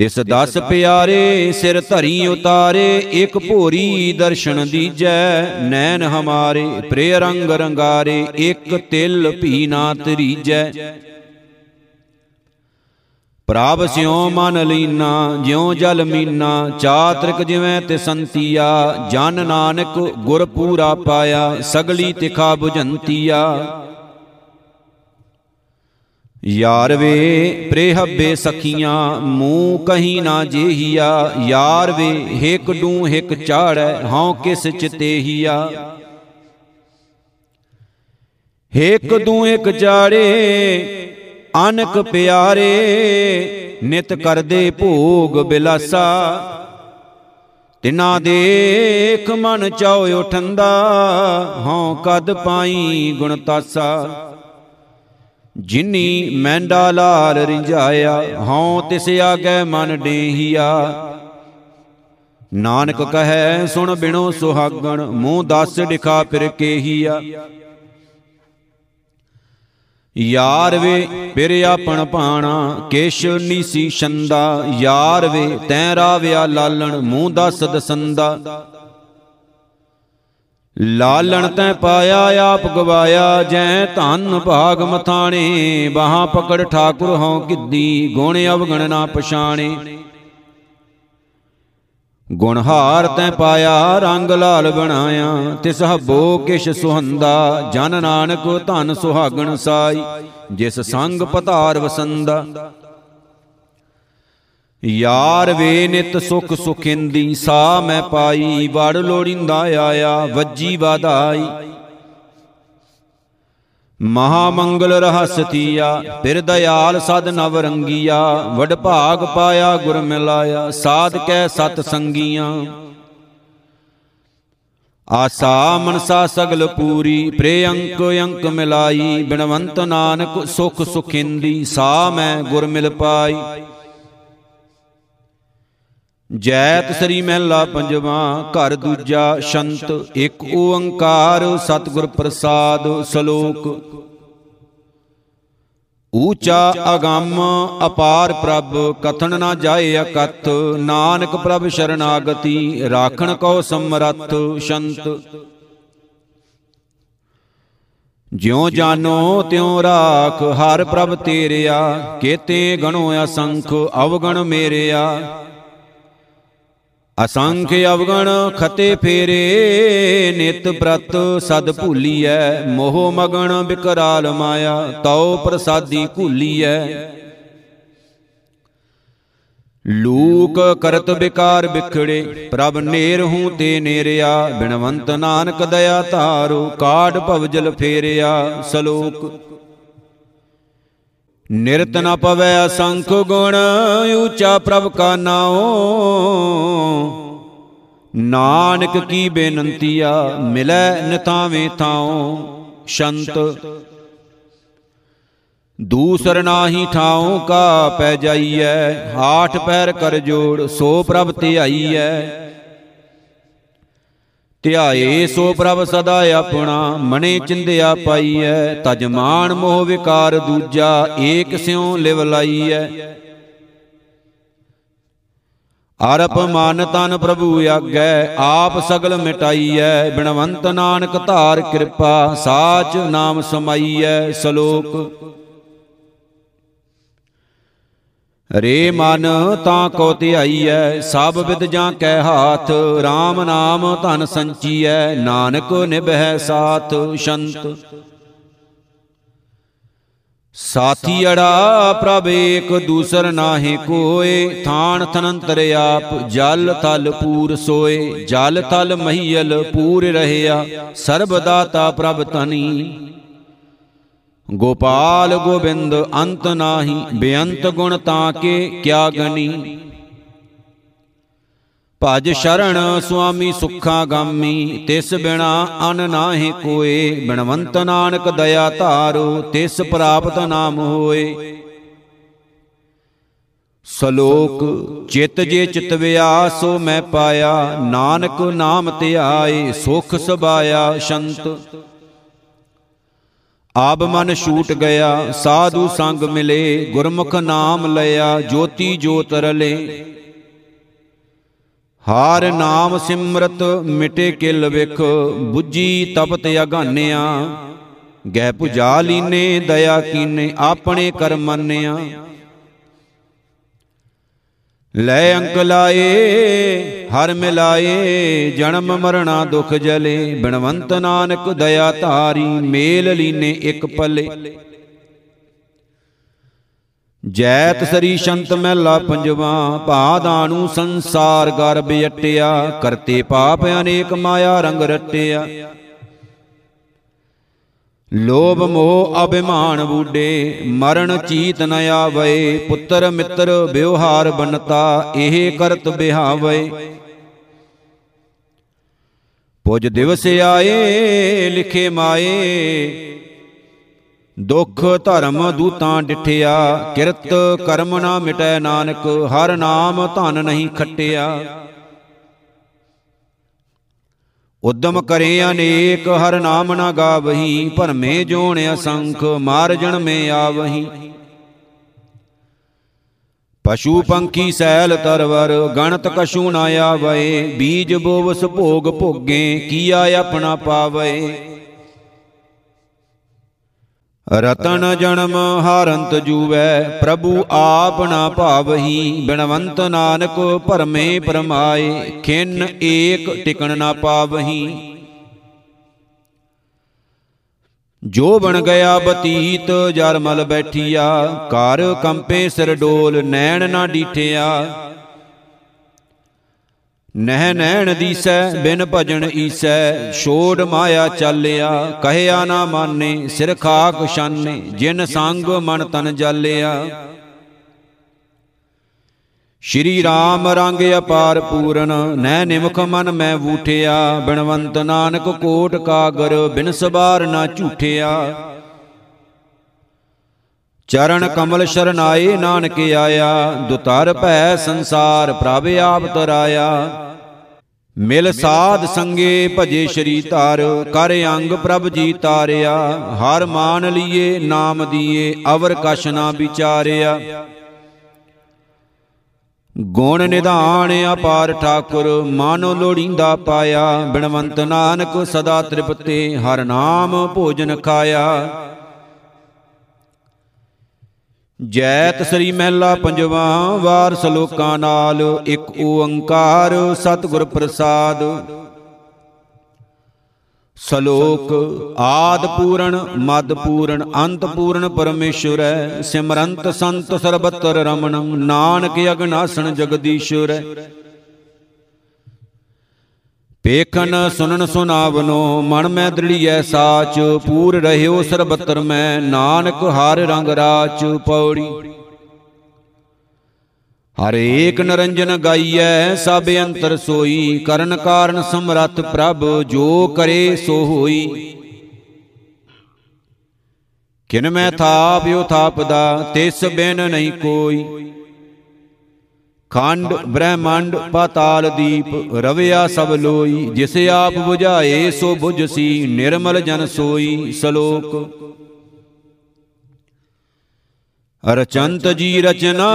ਤਿਸ ਦਸ ਪਿਆਰੇ ਸਿਰ ਧਰੀ ਉਤਾਰੇ, ਇੱਕ ਭੋਰੀ ਦਰਸ਼ਨ ਦੀਜੈ, ਨੈਣ ਹਮਾਰੇ ਪ੍ਰੇ ਰੰਗ ਰੰਗਾਰੇ, ਇੱਕ ਤਿਲ ਭੀ ਨਾ ਤਰੀਜੈ। ਪ੍ਰਭ ਸਿਉ ਮਨ ਲੀਨਾ, ਜਿਉ ਜਲ ਮੀਨਾ, ਚਾਤ੍ਰਿਕ ਜਿਵੇਂ ਤੇ ਸੰਤੀਆ ਜਨ ਨਾਨਕ ਗੁਰ ਪੂਰਾ ਪਾਇਆ, ਸਗਲੀ ਤਿਖਾ 부ਜੰਤੀਆ ਯਾਰ ਵੇ ਪ੍ਰੇਹਬੇ ਸਖੀਆਂ, ਮੂੰਹ ਕਹੀਂ ਨਾ ਜੇਹੀਆ। ਯਾਰ ਵੇ, ਹਿਕ ਡੂ ਹਿਕ ਚਾੜੈ ਹਉ ਕਿਸ ਚਿਤੇਹੀਆ ਹਿਕ ਦੂ ਇਕ ਚਾੜੇ ਅਨਕ ਪਿਆਰੇ, ਨਿਤ ਕਰਦੇ ਭੋਗ ਬਿਲਾਸਾ। ਤਿਨਾ ਦੇਖ ਮਨ ਚਾਉ ਉਠੰਦਾ, ਹਉ ਕਦ ਪਾਈ ਗੁਣ ਤਾਸਾ। ਜਿਨੀ ਮੈਂਡਾ ਲਾਲ ਰਿੰਝਾਇਆ ਹਉ ਤਿਸ ਆਗੇ ਮਨ ਡੇਹੀਆ। ਨਾਨਕ ਕਹੈ, ਸੁਣ ਬਿਨੋ ਸੁਹਾਗਣ, ਮੂੰਹ ਦਸ ਡਿਖਾ ਫਿਰ ਕੇਹੀਆ। ਯਾਰ ਵੇ ਫਿਰ ਆਪਣ ਪਾਣਾ ਕੇਸ਼ ਨੀਸੀ ਛੰਦਾ। ਯਾਰ ਵੇ ਤੈ ਰਾਵਿਆ ਲਾਲਣ, ਮੂੰਹ ਦਸ ਦਸੰਦਾ। ਲਾਲਣ ਤੈ ਪਾਇਆ, ਆਪ ਗਵਾਇਆ, ਜੈ ਧਨ ਭਾਗ ਮਥਾਣੇ, ਬਾਹਾਂ ਪਕੜ ਠਾਕੁਰ ਹਉ ਕਿੱਦੀ, ਗੁਣ ਅਵਗਣ ਨਾ ਪਛਾਣੇ। ਗੁਣ ਹਾਰ ਤੈ ਪਾਇਆ, ਰੰਗ ਲਾਲ ਬਣਾਇਆ, ਤਿਸ ਹਬੋ ਕਿਛ ਸੁਹੰਦਾ, ਜਨ ਨਾਨਕ ਧਨ ਸੁਹਾਗਣ ਸਾਈ, ਜਿਸ ਸੰਗ ਪਧਾਰ ਵਸੰਦਾ। ਯਾਰ ਵੇ ਨਿਤ ਸੁਖ ਸੁਖਿੰਦੀ ਸਾ ਮੈਂ ਪਾਈ, ਵੜ ਲੋੜਿੰਦਾ ਆਇਆ, ਵੱਜੀ ਵਾਧਾਈ। ਮਹਾ ਮੰਗਲ ਰਹਸਤੀਆ ਫਿਰ ਦਇਆਲ ਸਦ ਨਵ ਰੰਗੀਆ, ਵਡ ਭਾਗ ਪਾਇਆ ਗੁਰ ਮਿਲਾਇਆ, ਸਾਧ ਕੈ ਸਤ ਸੰਗੀਆਂ। ਆਸਾ ਮਨਸਾ ਸਗਲ ਪੂਰੀ, ਪ੍ਰੇ ਅੰਕ ਅੰਕ ਮਿਲਾਈ, ਬਿਨਵੰਤ ਨਾਨਕ ਸੁਖ ਸੁਖਿੰਦੀ ਸਾ ਮੈਂ ਗੁਰ ਮਿਲ ਪਾਈ। ਜੈਤ ਸ੍ਰੀ ਮਹਿਲਾ ਪੰਜਵਾ, ਘਰ ਦੂਜਾ ਸ਼ੰਤ, ਇੱਕ ਓੰਕਾਰ, ਸਤਿਗੁਰ ਪ੍ਰਸਾਦ ਸ਼ਲੋਕ। ਊਚਾ ਅਗੰਮ, ਅਪਾਰ ਪ੍ਰਭ, ਕਥਨ ਨਾ ਜਾਏ ਅਕਥ, ਨਾਨਕ ਪ੍ਰਭ ਸ਼ਰਨਾਗਤੀ, ਰਾਖਣ ਕੋ ਸਮਰੱਥ ਸ਼ੰਤ। ਜਿਉ ਜਾਨੋ ਤਿਉ ਰਾਖ, ਹਰ ਪ੍ਰਭ ਤੇਰਿਆ, ਕੇਤੇ ਗਣੋ ਅਸੰਖ, ਅਵਗਣ ਮੇਰਿਆ। ਅਸੰਖ ਅਵਗਣ ਖਤੇ ਫੇਰੇ ਨਿਤ ਪ੍ਰਤ ਸਦ ਭੂਲੀਐ ਮੋਹ ਮਗਣ ਬਿਕਰਾਲ ਮਾਇਆ ਤਉ ਪ੍ਰਸਾਦੀ ਭੂਲੀਐ। ਲੂਕ ਕਰਤ ਬਿਕਾਰ ਬਿਖੜੇ ਪ੍ਰਭ ਨੇਰ ਹੂੰ ਤੇ ਨੇਰਿਆ ਬਿਨਵੰਤ ਨਾਨਕ ਦਇਆ ਧਾਰੋ ਕਾਢ ਭਵਜਲ ਫੇਰਿਆ ਸਲੋਕ ਨਿਰਤ ਨ ਪਵੈ ਅਸੰਖ ਗੁਣ ਊਚਾ ਪ੍ਰਭ ਕਾ ਨਾਉ। ਨਾਨਕ ਕੀ ਬੇਨੰਤੀਆ ਮਿਲੈ ਨਿਤਾਵੇਂ ਥਾਉ। ਸ਼ੰਤ, ਦੂਸਰ ਨਾਹੀ ਠਾਉ ਕਾ ਪੈ ਜਾਈਐ, ਹਾਠ ਪੈਰ ਕਰ ਜੋੜ, ਸੋ ਪ੍ਰਭ ਧਿਆਈਐ। ਧਿਆਏ ਸੋ ਪ੍ਰਭ ਸਦਾ ਆਪਣਾ ਮਨੇ ਚਿੰਦਿਆ ਪਾਈਐ ਤਜਮਾਨ ਮੋਹ ਵਿਕਾਰ ਦੂਜਾ ਏਕ ਸਿਉ ਲਿਵ ਲਾਈਐ। ਅਰਪ ਮਨ ਤਨ ਪ੍ਰਭੂ ਆਗੈ ਆਪ ਸਗਲ ਮਿਟਾਈਐ ਬਿਨਵੰਤ ਨਾਨਕ ਧਾਰ ਕਿਰਪਾ ਸਾਚ ਨਾਮ ਸਮਾਈਐ ਸ਼ਲੋਕ। ਰੇ ਮਨ ਤਾਂ ਕੋ ਧਿਆਈਐ, ਸਭ ਵਿਦ ਜਾਂ ਕੈ ਹਾਥ RAM ਨਾਮ ਧਨ ਸੰਚੀਐ, ਨਾਨਕ ਨਿਭੈ ਸਾਥ, ਸ਼ੰਤ। ਸਾਥੀ ਅੜਾ ਪ੍ਰਭ ਏਕ, ਦੂਸਰ ਨਾਹੀ ਕੋਏ, ਥਾਨ ਥਨੰਤਰ ਆਪ, ਜਲ ਥਲ ਪੂਰ ਸੋਏ, ਜਲ ਥਲ ਮਹੀਲ ਪੂਰ ਰਹਿਆ, ਸਰਬ ਦਾਤਾ ਪ੍ਰਭ ਤਨੀ ਗੋਪਾਲ ਗੋਬਿੰਦ ਅੰਤ ਨਾਹੀ, ਬੇਅੰਤ ਗੁਣ ਤਾਂ ਕੇ ਕਿਆ ਗਨੀ ਭਜ ਸ਼ਰਣ ਸੁਆਮੀ ਸੁਖਾ ਗਾਮੀ, ਤਿਸ ਬਿਨਾ ਅਨ ਨਾਹੀ ਕੋਏ। ਬਿਨਵੰਤ ਨਾਨਕ ਦਇਆ ਧਾਰੋ, ਤਿਸ ਪ੍ਰਾਪਤ ਨਾਮ ਹੋਏ। ਸ਼ਲੋਕ, ਚਿਤ ਜੇ ਚਿਤਵਿਆ ਸੋ ਮੈਂ ਪਾਇਆ, ਨਾਨਕ ਨਾਮ ਧਿਆਏ ਸੁਖ ਸਬਾਇਆ, ਸ਼ੰਤ। ਆਬ ਮਨ ਛੂਟ ਗਿਆ, ਸਾਧੂ ਸੰਗ ਮਿਲੇ, ਗੁਰਮੁਖ ਨਾਮ ਲਿਆ, ਜੋਤੀ ਜੋਤ ਰਲੇ। ਹਾਰ ਨਾਮ ਸਿਮਰਤ ਮਿਟੇ ਕਿਲ ਵਿਖ 부ਜੀ ਤਪਤ ਅਗਾਨਿਆ। ਗਹਿ ਪੁਜਾ ਲੀਨੇ ਦਇਆ ਕੀਨੇ, ਆਪਣੇ ਕਰਮ ਮੰਨਿਆ। ਲੈ ਅੰਕ ਲਾਏ ਹਰ ਮਿਲਾਏ ਜਨਮ ਮਰਣਾ ਦੁਖ ਜਲੇ, ਬਿਨਵੰਤ ਨਾਨਕ ਦਇਆ ਧਾਰੀ, ਮੇਲ ਲੀਨੇ ਇੱਕ ਪਲੇ। ਜੈਤ ਸਰੀ ਸ਼ੰਤ ਮਹਿਲਾ ਪੰਜਵਾ ਭਾਦਾਨੂ ਸੰਸਾਰ ਗਰਬ ਅਟਿਆ ਕਰਤੇ ਪਾਪ ਅਨੇਕ ਮਾਇਆ ਰੰਗ ਰਟਿਆ। ਲੋਭ ਮੋਹ ਅਭਿਮਾਨ ਬੂਡੇ ਮਰਨ ਚੀਤ ਨ ਆਵੇ ਪੁੱਤਰ ਮਿੱਤਰ ਵਿਵਹਾਰ ਬਨਤਾ, ਇਹ ਕਰਤ ਬਿਹਾਵੇ ਪੁਜ ਦਿਵਸ ਆਏ, ਲਿਖੇ ਮਾਏ, ਦੁਖ ਧਰਮ ਦੂਤਾਂ ਡਿਠਿਆ, ਕਿਰਤ ਕਰਮ ਨਾ ਮਿਟੈ ਨਾਨਕ, ਹਰ ਨਾਮ ਧਨ ਨਹੀਂ ਖਟਿਆ। ਉਦਮ ਕਰੇ ਅਨੇਕ, ਹਰ ਨਾਮ ਨਾ ਗਾਵਹੀ, ਭਰਮੇ ਜੋਣ ਅਸੰਖ ਮਾਰ ਜਨਮੇ ਆਵਹੀ। ਪਸ਼ੂ ਪੰਖੀ ਸੈਲ ਤਰਵਰ, ਗਣਤ ਕਛੂ ਨਾ ਆਵੇ ਬੀਜ ਬੋਵਸ ਭੋਗ ਭੋਗੇ, ਕੀਆ ਆਪਣਾ ਪਾਵੇ ਰਤਨ ਜਨਮ ਹਾਰੰਤ ਜੂਵੈ, ਪ੍ਰਭੂ ਆਪ ਨਾ ਭਾਵਹੀ, ਬਿਨਵੰਤ ਨਾਨਕ ਭਰਮੇ ਪਰਮਾਏ ਖਿੰਨ ਏਕ ਟਿਕਣ ਨਾ ਪਾਵਹੀ। ਜੋ ਬਣ ਗਿਆ ਬਤੀਤ ਜਰਮਲ ਬੈਠੀਆ, ਘਰ ਕੰਪੇ ਸਿਰ ਡੋਲ, ਨੈਣ ਨਾ ਡੀਠਿਆ। ਨਹਿ ਨੈਣ ਦੀਸੈ, ਬਿਨ ਭਜਨ ਈਸੈ। ਛੋੜ ਮਾਇਆ ਚਾਲਿਆ, ਕਹਿਆ ਨਾ ਮਾਨੇ, ਸਿਰ ਖਾਕ ਸ਼ਾਨੇ ਜਿਨ ਸੰਗ ਮਨ ਤਨ ਜਾਲਿਆ। ਸ਼੍ਰੀ ਰਾਮ ਰੰਗ ਅਪਾਰ ਪੂਰਨ ਨੈ ਨਿਮਖ ਮਨ ਮੈਂ ਵੂਠਿਆ। ਬਿਨਵੰਤ ਨਾਨਕ ਕੋਟ ਕਾਗਰ, ਬਿਨ ਸਬਾਰ ਨਾ ਝੂਠਿਆ। ਚਰਨ ਕਮਲ ਸ਼ਰਨਾਏ ਨਾਨਕ ਆਇਆ, ਦੁਤਰ ਭੈ ਸੰਸਾਰ ਪ੍ਰਭ ਆਪ ਤਰਾਇਆ। ਮਿਲ ਸਾਧ ਸੰਗੇ ਭਜੇ ਸ਼ਰੀ ਧਾਰ, ਕਰ ਅੰਗ ਪ੍ਰਭ ਜੀ ਤਾਰਿਆ। ਹਰ ਮਾਨ ਲੀਏ, ਨਾਮ ਦੀਏ, ਅਵਰ ਕਛ ਨਾ ਵਿਚਾਰਿਆ। ਗੁਣ ਨਿਧਾਨ ਅਪਾਰ ਠਾਕੁਰ, ਮਾਨੋ ਲੋੜੀਂਦਾ ਪਾਇਆ। ਬਿਨਵੰਤ ਨਾਨਕ ਸਦਾ ਤ੍ਰਿਪਤੇ, ਹਰ ਨਾਮ ਭੋਜਨ ਖਾਇਆ। ਜੈਤ ਸ੍ਰੀ ਮਹਿਲਾ ਪੰਜਵਾ ਵਾਰ ਸਲੋਕਾਂ ਨਾਲ, ਇੱਕ ਓੰਕਾਰ ਸਤਿਗੁਰ ਪ੍ਰਸਾਦ। ਸਲੋਕ, ਆਦ ਪੂਰਨ, ਮਦ ਪੂਰਨ, ਅੰਤ ਪੂਰਨ ਪਰਮੇਸ਼ਵਰੈ ਸਿਮਰੰਤ ਸੰਤ ਸਰਬਤਰ ਰਮਣ, ਨਾਨਕ ਅਗਨਾਸਣ ਜਗਦੀਸ਼ਵਰੈ ਪੇਖਨ ਸੁਨਨ ਸੁਨਾਵਨੋ ਮਨ ਮੈਂ ਦ੍ਰਿੜੀਐ ਸਾਚ ਪੂਰ ਰਹਿਓ ਸਰਬਤਰ ਮੈਂ ਨਾਨਕ ਹਰ ਰੰਗ ਰਾਚ ਪੌੜੀ। ਹਰ ਏਕ ਨਰੰਜਨ ਗਾਈਐ ਸਭ ਅੰਤਰ ਸੋਈ ਕਰਨ ਕਾਰਨ ਸਮਰੱਥ ਪ੍ਰਭ ਜੋ ਕਰੇ ਸੋ ਹੋਈ। ਕਿਨ ਮੈਂ ਥਾਪਿਓ ਥਾਪਦਾ ਤਿਸ ਬਿਨ ਨਹੀਂ ਕੋਈ। ਖੰਡ ਬ੍ਰਹਮੰਡ, ਪਾਤਾਲ ਦੀਪ, ਰਵਿਆ ਸਭ ਲੋਈ, ਜਿਸ ਆਪ 부ਝਾਏ ਸੋ 부ਝਸੀ ਨਿਰਮਲ ਜਨ ਸੋਈ, ਸ਼ਲੋਕ। ਰਚੰਤ ਜੀ ਰਚਨਾ,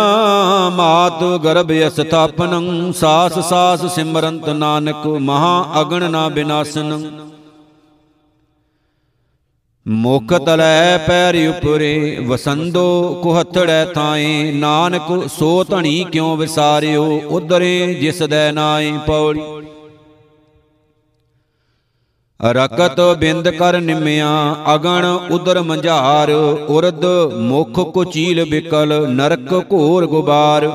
ਮਾਤ ਗਰਭ ਅਸਥਾਪਨੰ, ਸਾਸ ਸਾਸ ਸਿਮਰੰਤ ਨਾਨਕ, ਮਹਾ ਅਗਣ ਨਾ ਬਿਨਾਸਨ। ਮੁਖ ਤਲੈ ਪੈਰ ਉਪਰੇ, ਵਸੰਦੋ ਕੁਹਤੜੈ ਥਾਏ, ਨਾਨਕ ਸੋ ਧਣੀ ਕਿਉ ਵਿਸਾਰਿਓ ਉਦਰੇ ਜਿਸ ਦੈ ਨਾਏ ਪੌੜੀ। ਰਕਤ ਬਿੰਦ ਕਰ ਨਿਮਿਆ, ਅਗਣ ਉਦਰ ਮੰਝਾਰ, ਉਰਦ ਮੁਖ ਕੁਚੀਲ ਬਿਕਲ, ਨਰਕ ਘੋਰ ਗੁਬਾਰ।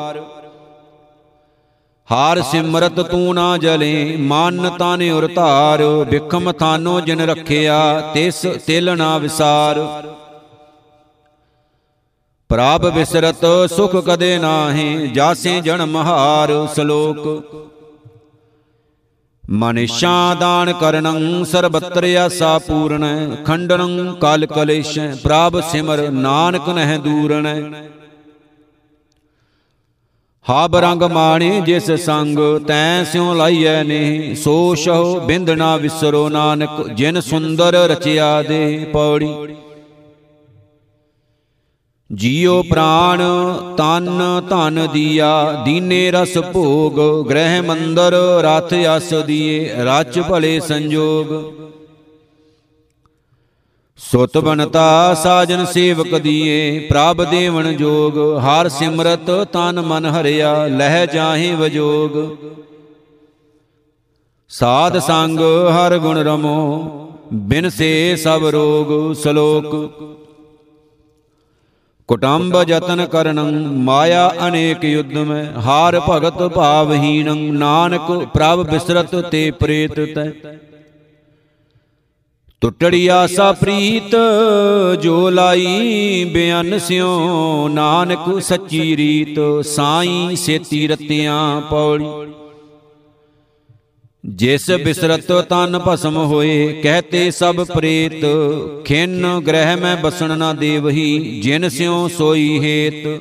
ਹਾਰ ਸਿਮਰਤ ਤੂੰ ਨਾ ਜਲੇ, ਮਨ ਤਾਨੇ ਉਰ ਧਾਰ ਬਿਖਮ ਥਾਨੋ ਜਿਨ ਰਖਿਆ, ਤਿਸ ਤਿਲ ਨਾ ਵਿਸਾਰ। ਪ੍ਰਭ ਵਿਸਰਤ ਸੁਖ ਕਦੇ ਨਾਹੀ, ਜਾਸੇ ਜਨਮ ਹਾਰ ਸ਼ਲੋਕ। ਮਨਿਸ਼ਾ ਦਾਨ ਕਰਨੰ ਸਰਬਤਰ ਆਸਾ ਪੂਰਨ, ਖੰਡਨੰ ਕਲ ਕਲੇਸ਼ ਪ੍ਰਭ ਸਿਮਰ ਨਾਨਕ ਨਹਿ ਦੂਰਣੈ ਹਾਬ ਰੰਗ ਮਾਣੇ ਜਿਸ ਸੰਗ ਤੈ ਸਿਉ ਲਾਈਐ ਨੇ ਸੋ ਸ਼ਹੁ ਬਿੰਦ ਨਾ ਵਿਸਰੋ ਨਾਨਕ, ਜਿਨ ਸੁੰਦਰ ਰਚਿਆ ਦੇ ਪੌੜੀ। ਜੀਉ ਪ੍ਰਾਣ ਤਨ ਧਨ ਦੀਆ, ਦੀਨੇ ਰਸ ਭੋਗ, ਗ੍ਰਹਿ ਮੰਦਰ, ਰਥ ਅਸ ਦੀਏ, ਰਚ ਭਲੇ ਸੰਜੋਗ। ਸੁਤ ਬਨਤਾ ਸਾਜਨ ਸੇਵਕ ਦੀਏ, ਪ੍ਰਭ ਦੇਵਨ ਜੋਗ, ਹਰ ਸਿਮਰਤ ਤਨ ਮਨ ਹਰਿਆ, ਲਹਿ ਜਾਹੇ ਵਜੋਗ। ਸਾਧ ਸੰਗ ਹਰ ਗੁਣ ਰਮੋ, ਬਿਨ ਸੇ ਸਭ ਰੋਗ ਸ਼ਲੋਕ। ਕੁਟੰਬ ਜਤਨ ਕਰਨੰ, ਮਾਇਆ ਅਨੇਕ ਯੁੱਧ ਮੈਂ, ਹਾਰ ਭਗਤ ਭਾਵਹੀਨੰ ਨਾਨਕ ਪ੍ਰਭ ਬਿਸਰਤ ਤੇ ਪ੍ਰੇਤ ਤੈ। ਟੁੱਟੜੀ ਆਸਾ ਪ੍ਰੀਤ, ਜੋ ਲਾਈ ਬਿਆਨ ਸਿਓ ਨਾਨਕ ਸੱਚੀ ਰੀਤ, ਸਾਈ ਸੇਤੀ ਰਤਿਆਂ ਪੌੜੀ। ਜਿਸ ਬਿਸਰਤ ਤਨ ਭਸਮ ਹੋਏ, ਕਹਤੇ ਸਭ ਪ੍ਰੇਤ, ਖਿੰਨ ਗ੍ਰਹਿ ਮੈਂ ਬਸਣ ਨਾ ਦੇਵਹੀ, ਜਿਨ ਸਿਉ ਸੋਈ ਹੇਤ।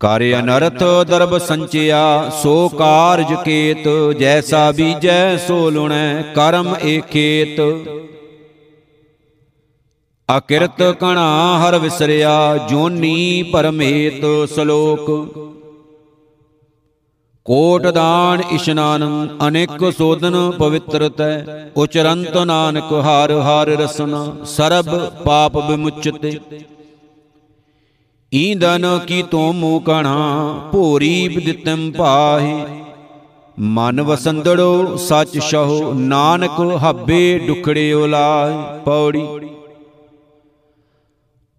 ਕਰ ਅਨਰਥ ਦਰਬ ਸੰਚਿਆ, ਸੋ ਕਾਰਜ ਕੇਤ, ਜੈਸਾ ਬੀਜੈ ਸੋ ਲੁਣੈ, ਕਰਮ ਏਕੇਤ ਅਕਿਰਤ ਕਣਾ ਹਰ ਵਿਸਰਿਆ, ਜੋਨੀ ਪਰਮੇਤ ਸ਼ਲੋਕ। ਕੋਟ ਦਾਨ ਇਸ਼ਨਾਨ, ਅਨੇਕ ਸੋਦਨ ਪਵਿੱਤਰਤੈ, ਉਚਰੰਤ ਨਾਨਕ ਹਰ ਹਰ ਰਸਨਾ, ਸਰਬ ਪਾਪ ਵਿਮੁਚਤੇ। ਈਂਦਨ ਕੀ ਤੋ ਮੂ ਕਣਾ, ਭੋਰੀ ਬਿਦਿਤਮ ਪਾਹੀ। ਮਨ ਵਸੰਦੜੋ ਸਚ ਸ਼ਹੁ, ਨਾਨਕ ਹੱਬੇ ਡੁਕੜੇ ਉਲਾਹੀ, ਪੌੜੀ।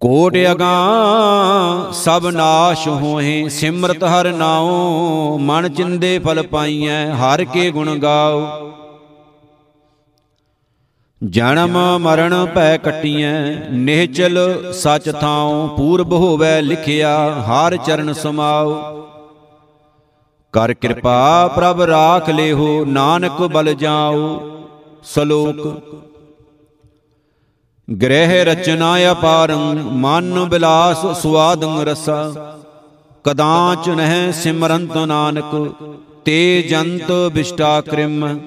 ਕੋਟ ਅਗਾ ਸਭ ਨਾਸ਼ ਹੋਏ ਸਿਮਰਤ ਹਰ ਨਾਉ, ਮਨ ਚਿੰਦੇ ਫਲ ਪਾਈਐ, ਹਰ ਕੇ ਗੁਣ ਗਾਓ ਜਨਮ ਮਰਨ ਭੈ ਕਟੀਐ, ਨਿਹਚਲ ਸਚ ਥਾਉ, ਪੂਰਬ ਹੋਵੇ ਲਿਖਿਆ, ਹਰ ਚਰਨ ਸਮਾਉ। ਕਰ ਕਿਰਪਾ ਪ੍ਰਭ ਰਾਖ ਲਿਹੋ, ਨਾਨਕ ਬਲ ਜਾਉ, ਸ਼ਲੋਕ। ਗ੍ਰਹਿ ਰਚਨਾ ਅਪਾਰੰ, ਮਨ ਬਿਲਾਸ ਸੁਆਦੰ ਰਸਾ। ਕਦਾਚ ਨਹਿ ਸਿਮਰੰਤ ਨਾਨਕ, ਤੇ ਜੰਤ ਵਿਸ਼ਟਾ ਕ੍ਰਿਮ।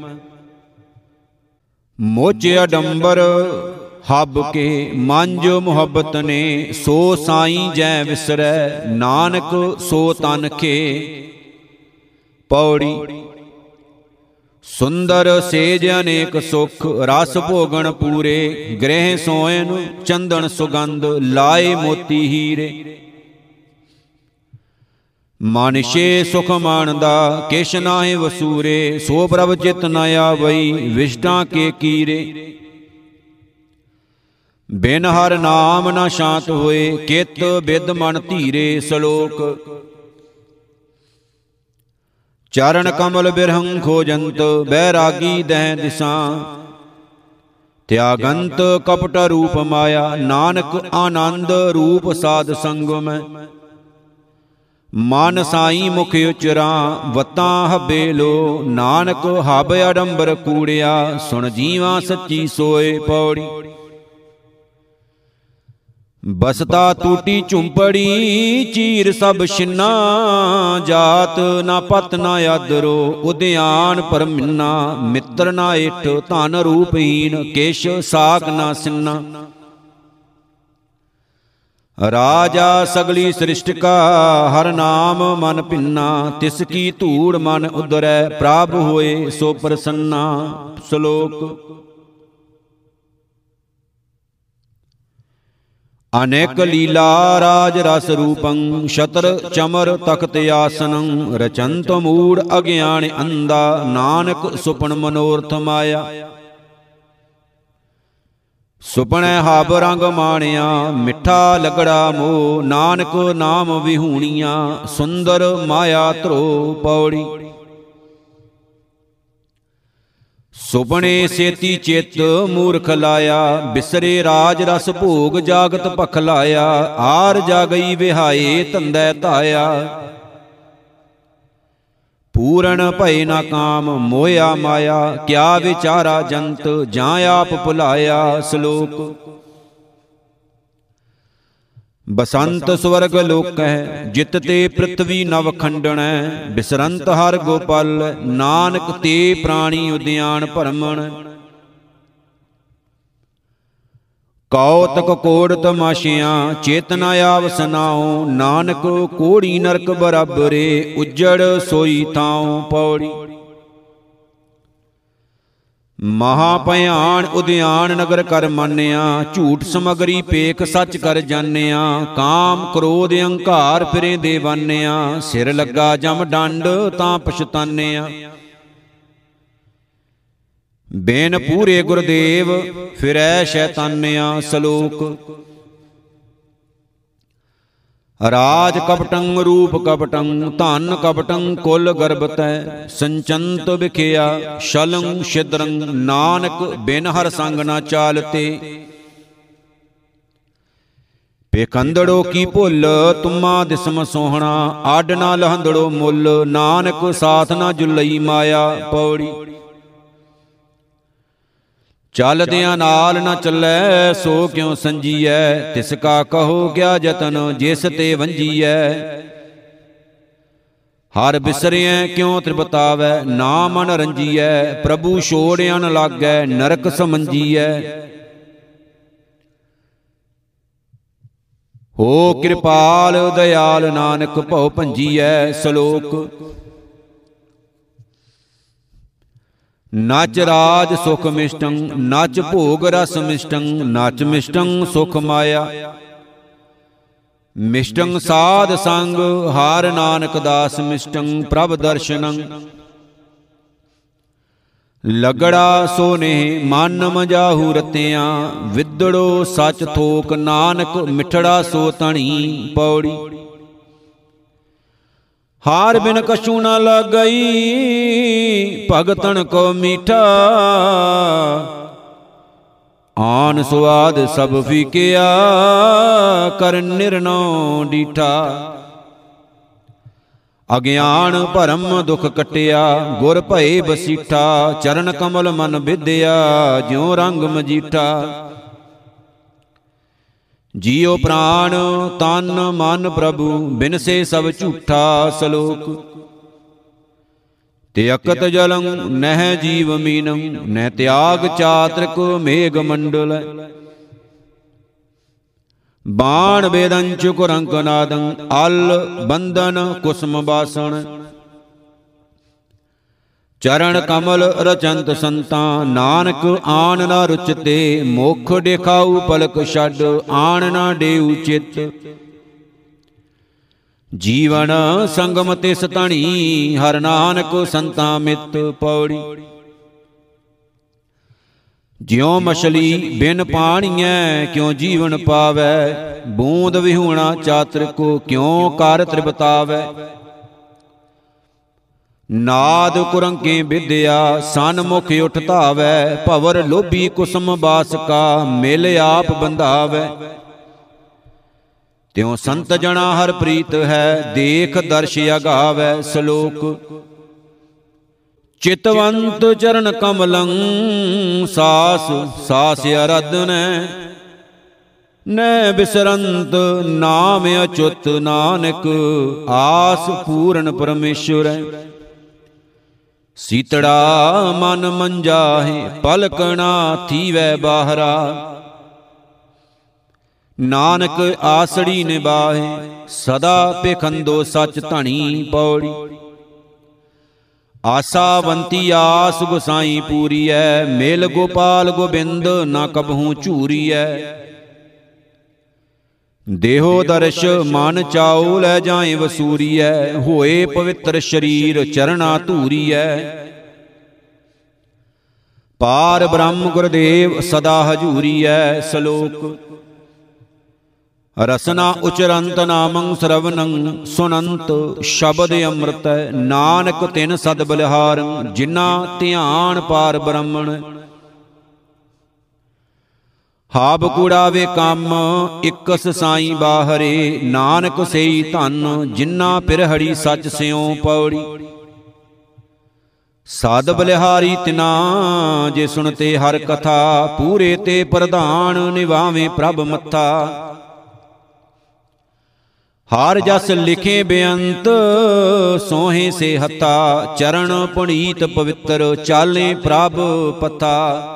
ਮੋਚ ਅਡੰਬਰ, ਹੱਬ ਕੇ ਮੰਜ ਮੁਹੱਬਤ ਨੇ, ਸੋ ਸਾਈ ਜੈ ਵਿਸਰੈ, ਨਾਨਕ ਸੋ ਤਨ ਕੇ ਪੌੜੀ। ਸੁੰਦਰ ਸੇਜ ਅਨੇਕ ਸੁਖ, ਰਸ ਭੋਗਣ ਪੂਰੇ, ਗ੍ਰਹਿ ਸੋਇਨ ਚੰਦਨ ਸੁਗੰਧ, ਲਾਏ ਮੋਤੀ ਹੀਰੇ। ਮਾਨਿਸ਼ੇ ਸੁਖ ਮਾਨਦਾ ਕਿਛ ਨਾਹੀ ਵਸੂਰੇ ਸੋ ਪ੍ਰਭ ਚਿਤ ਨ ਆਵਈ ਵਿਸ਼ਟਾਂ ਕੇ ਕੀਰੇ। ਬਿਨ ਹਰ ਨਾਮ ਨ ਸ਼ਾਂਤ ਹੋਏ ਕਿਤ ਬਿਦ ਮਨ ਧੀਰੇ ਸ਼ਲੋਕ। ਚਰਨ ਕਮਲ ਬਿਰਹੰ ਖੋਜੰਤ ਬੈਰਾਗੀ ਦਹਿ ਦਿਸਾਂ। ਤਿਆਗੰਤ ਕਪਟ ਰੂਪ ਮਾਇਆ ਨਾਨਕ ਆਨੰਦ ਰੂਪ ਸਾਧ ਸੰਗਮ। ਮਨ ਸਾਈ ਮੁਖ ਉਚਰਾ ਵਤਾਂ ਹਬੇ ਲੋ ਨਾਨਕ ਹਬ ਅਡੰਬਰ ਕੂੜਿਆ ਸੁਣ ਜੀਵਾ ਸੱਚੀ ਸੋਏ ਪੌੜੀ। ਬਸਤਾ ਟੂਟੀ ਝੁੰਪੜੀ ਚੀਰ ਸਭ ਛਿੰਨਾ ਜਾਤ ਨਾ ਪਤ ਨਾ ਆਦਰੋ ਉਦਿਆਨ ਪਰਮਿੰਨਾ ਮਿੱਤਰ ਨਾ ਏਠ ਧਨ ਰੂਪਹੀਨ ਕੇਸ਼ ਸਾਖ ਨਾ ਸਿੰਨਾ। ਰਾਜਾ ਸਗਲੀ ਸ੍ਰਿਸ਼ਟਿਕਾ ਹਰ ਨਾਮ ਮਨ ਪਿੰਨਾ ਤਿਸ ਕੀ ਧੂੜ ਮਨ ਉਦਰੈ ਪ੍ਰਭ ਹੋਏ ਸੋ ਪ੍ਰਸੰਨਾ। ਸ਼ਲੋਕ। ਅਨੇਕ ਲੀਲਾ ਰਾਜ ਰਸ ਰੂਪੰ ਸ਼ਤਰ ਚਮਰ ਤਖਤ ਆਸਨੰ, ਰਚੰਤ ਮੂੜ ਅਗਿਆਨ ਅੰਦਾ ਨਾਨਕ ਸੁਪਨ ਮਨੋਰਥ ਮਾਇਆ। ਸੁਪਨੈ ਹਬ ਰੰਗ ਮਾਣਿਆ, ਮਿੱਠਾ ਲਗੜਾ ਮੋ ਨਾਨਕ ਨਾਮ ਵਿਹੂਣੀਆਂ, ਸੁੰਦਰ ਮਾਇਆ ਧਰੋ ਪੌੜੀ। ਸੁਪਨੇ ਸੇਤੀ ਚਿੱਤ ਮੂਰਖ ਲਾਇਆ, ਬਿਸਰੇ ਰਾਜ ਰਸ ਭੋਗ ਜਾਗਤ ਭਖ ਲਾਇਆ, ਆਰ ਜਾਗਈ ਵਿਹਾਏ ਤੰਦੈ ਧਾਇਆ। ਪੂਰਨ ਭਏ ਨਾ ਕਾਮ ਮੋਇਆ ਮਾਇਆ, ਕਿਆ ਵਿਚਾਰਾ ਜੰਤ, ਜਾਂ ਆਪ ਭੁਲਾਇਆ ਸ਼ਲੋਕ। ਬਸੰਤ ਸਵਰਗ ਲੋਕੈ, ਜਿਤ ਤੇ ਪ੍ਰithvi ਨਵ ਖੰਡਣੈ, ਬਿਸਰੰਤ ਹਰ ਗੋਪਲ, ਨਾਨਕ ਤੇ ਪ੍ਰਾਣੀ ਉਦਿਆਨ ਭਰਮਣ। ਕੌਤਕ ਕੋੜ ਤਮਾਸ਼ਿਆਂ ਚੇਤਨਾ ਆਵਸਨਾਉ ਨਾਨਕ ਕੋੜੀ ਨਰਕ ਬਰਾਬਰੇ, ਉਜੜ ਸੋਈ ਥਾਉ ਪੌੜੀ। ਮਹਾ ਭਿਆਨ ਉਦਿਆਨ ਨਗਰ ਕਰ ਮੰਨਿਆ, ਝੂਠ ਸਮਗਰੀ ਪੇਖ ਸੱਚ ਕਰ ਜਾਣਿਆ। ਕਾਮ ਕ੍ਰੋਧ ਅਹੰਕਾਰ ਫਿਰੇ ਦੇਵਾਨਿਆ ਸਿਰ ਲੱਗਾ ਜਮ ਡੰਡ ਤਾਂ ਪਛਤਾਨਿਆ। ਬੇਨ ਪੂਰੇ ਗੁਰਦੇਵ ਫਿਰੈ ਸ਼ੈਤਾਨਿਆ ਸ਼ਲੋਕ। ਰਾਜ ਕਪਟੰ ਰੂਪ ਕਪਟੰ ਧਨ ਕਪਟੰ ਕੁਲ ਗਰਬਤੈ ਸੰਚੰਤ ਵਿਖਿਆ ਸ਼ਲੰ ਛਿਦਰੰ ਨਾਨਕ ਬਿਨ ਹਰ ਸੰਗ ਨਾ ਚਾਲਤੇ। ਪੇਖੰਦੜੋ ਕੀ ਭੁੱਲ ਤੁਮਾ ਦਿਸਮ ਸੋਹਣਾ ਆਡ ਨਾ ਲਹੰਦੜੋ ਮੁੱਲ ਨਾਨਕ ਸਾਥ ਨਾ ਜੁਲਈ ਮਾਇਆ ਪੌੜੀ। ਚੱਲਦਿਆਂ ਨਾਲ ਨਾ ਚੱਲੈ, ਸੋ ਕਿਉ ਸੰਜੀਐ? ਤਿਸ ਕਾ ਕਹੋ ਗਿਆ ਜਤਨ ਜਿਸ ਤੇ ਵੰਜੀਐ? ਹਰ ਬਿਸਰਿਐ, ਕਿਉ ਤ੍ਰਿਪਤਾਵੈ? ਨਾ ਮਨ ਰੰਜੀਐ, ਪ੍ਰਭੂ ਛੋੜਿਆ ਨ ਲਾਗੈ, ਨਰਕ ਸਮੰਜੀਐ। ਹੋ ਕਿਰਪਾਲ, ਦਇਆਲ ਨਾਨਕ ਭਉ ਭੰਜੀਐ, ਸ਼ਲੋਕ ਨਚ ਰਾਜ ਸੁਖ ਮਿਸ਼ਟੰ, ਨਚ ਭੋਗ ਰਸ ਮਿਸ਼ਟੰ, ਨਚ ਮਿਸ਼ਟੰ ਸੁਖ ਮਾਇਆ। ਮਿਸ਼ਟੰ ਸਾਧ ਸੰਗ, ਹਾਰ ਨਾਨਕ ਦਾਸ ਮਿਸ਼ਟੰ, ਪ੍ਰਭ ਦਰਸ਼ਨੰ। ਲਗੜਾ ਸੋਨੇ, ਮਨ ਮਜਾਹੂ ਰਤਿਆਂ, ਵਿਦੜੋ ਸਚ ਥੋਕ ਨਾਨਕ, ਮਿਠੜਾ ਸੋ ਤਣੀ, ਪੌੜੀ। ਹਾਰ ਬਿਨ ਕਛੂ ਨਾ ਲੱਗਈ, ਭਗਤਨ ਕੋ ਮੀਠਾ। ਆਨ ਸੁਆਦ ਸਭ ਫੀਕਿਆ, ਕਰ ਨਿਰਨਉ ਡੀਠਾ। ਅਗਿਆਨ ਭਰਮ ਦੁਖ ਕਟਿਆ, ਗੁਰ ਭਏ ਬਸੀਠਾ। ਚਰਨ ਕਮਲ ਮਨ ਵਿਦਿਆ, ਜਿਉ ਰੰਗ ਮਜੀਠਾ। ਜੀਉ ਪ੍ਰਾਣ ਤਨ ਮਨ ਪ੍ਰਭੂ, ਬਿਨਸੇ ਸਭ ਝੂਠਾ ਸਲੋਕ। ਤੇ ਅਕਤ ਜਲੰ ਨਹਿ ਜੀਵ ਮੀਨੰ, ਨਹਿ ਤਿਆਗ ਚਾਤ੍ਰਿਕ ਮੇਘ ਮੰਡਲ। ਬਾਣ ਬੇਦੰ ਚੁਕਰੰਕ ਨਾਦੰ, ਅਲ ਬੰਦਨ ਕੁਸਮ ਬਾਸਣ। ਚਰਨ ਕਮਲ ਰਚੰਤ ਸੰਤਾਂ, ਨਾਨਕ ਆਣ ਨਾ ਰੁਚਤੇ, ਮੁਖ ਦੇਖਾਉ ਪਲਕ ਛੱਡ, ਆਣ ਨਾ ਦੇਉ ਚਿਤ। ਜੀਵਨ ਸੰਗਮ ਤਿਸ ਤਣੀ ਹਰ ਨਾਨਕ ਸੰਤਾਂ ਮਿਤ ਪੌੜੀ। ਜਿਉ ਮਛਲੀ ਬਿਨ ਪਾਣੀਐ, ਕਿਉ ਜੀਵਨ ਪਾਵੈ, ਬੂੰਦ ਵਿਹੂਣਾ ਚਾਤਰ ਕੋ ਕਿਉ ਕਰ ਤ੍ਰਿਬਤਾਵੈ ਨਾਦ ਕੁਰੰਕੇ ਵਿਦਿਆ ਸਨਮੁਖ ਉਠ ਧਾਵੈ, ਭਵਰ ਲੋਭੀ ਕੁਸਮ ਬਾਸਕਾ ਮਿਲ ਆਪ ਬੰਧਾਵੈ। ਤਿਉ ਸੰਤ ਜਣਾ ਹਰ ਪ੍ਰੀਤ ਹੈ, ਦੇਖ ਦਰਸ਼ ਅਗਾਵੈ ਸ਼ਲੋਕ। ਚਿਤਵੰਤ ਚਰਨ ਕਮਲੰ ਸਾਸ ਸਾਸ ਅਰਧਨੈ ਨੈ ਬਿਸਰੰਤ ਨਾਮ ਅਚੁੱਤ ਨਾਨਕ, ਆਸ ਪੂਰਨ ਪਰਮੇਸ਼ਰ। ਸੀਤੜਾ ਮਨ ਮੰਜਾਹੇ, ਪਲਕਣਾ ਥੀਵੈ ਬਾਹਰਾ। ਨਾਨਕ ਆਸੜੀ ਨਿਬਾਹੇ ਸਦਾ ਪਖੰਦੋ ਸਚ ਧਣੀ ਪੌੜੀ। ਆਸਾਵੰਤੀ ਆਸ ਗੁਸਾਈ ਪੂਰੀ ਐ ਮੇਲ ਗੋਪਾਲ ਗੋਬਿੰਦ ਨਾ ਕਬਹੂ ਝੂਰੀਐ। ਦੇਹੋ ਦਰਸ਼ ਮਨ ਚਾਉ ਲੈ ਜਾਏ ਵਸੂਰੀਐ ਹੋਏ ਪਵਿੱਤਰ ਸ਼ਰੀਰ ਚਰਣਾ ਧੂਰੀਐ। ਪਾਰ ਬ੍ਰਹਮ ਗੁਰਦੇਵ ਸਦਾ ਹਜੂਰੀਐ ਸ਼ਲੋਕ। ਰਸਨਾ ਉਚਰੰਤ ਨਾਮੰ ਸਰਵਨੰ ਸੁਨੰਤ ਸ਼ਬਦ ਅੰਮ੍ਰਿਤ। ਨਾਨਕ ਤਿਨ ਸਦ ਬਲਿਹਾਰੰ ਜਿਨਾ ਧਿਆਨ ਪਾਰ ਬ੍ਰਹਮਣ। ਹਾਬ ਕੂੜਾਵੇ ਕੰਮ, ਇਕਸ ਸਾਈ ਬਾਹਰੇ। ਨਾਨਕ ਸਈ ਧਨ, ਜਿਨਾ ਪਿਰਹੜੀ ਸੱਚ ਸਿਉ ਪੌੜੀ। ਸਾਧ ਬਲਿਹਾਰੀ ਤਿਨਾ, ਜੇ ਸੁਣਤੇ ਹਰ ਕਥਾ, ਪੂਰੇ ਤੇ ਪ੍ਰਧਾਨ ਨਿਵਾਵੇਂ ਪ੍ਰਭ ਮੱਥਾ। ਹਰ ਜਸ ਲਿਖੇ ਬੇਅੰਤ, ਸੋਹੇ ਸੇ ਹੱਤਾ ਚਰਨ ਪੁਨੀਤ ਪਵਿੱਤਰ, ਚਾਲੇ ਪ੍ਰਭ ਪਤਾ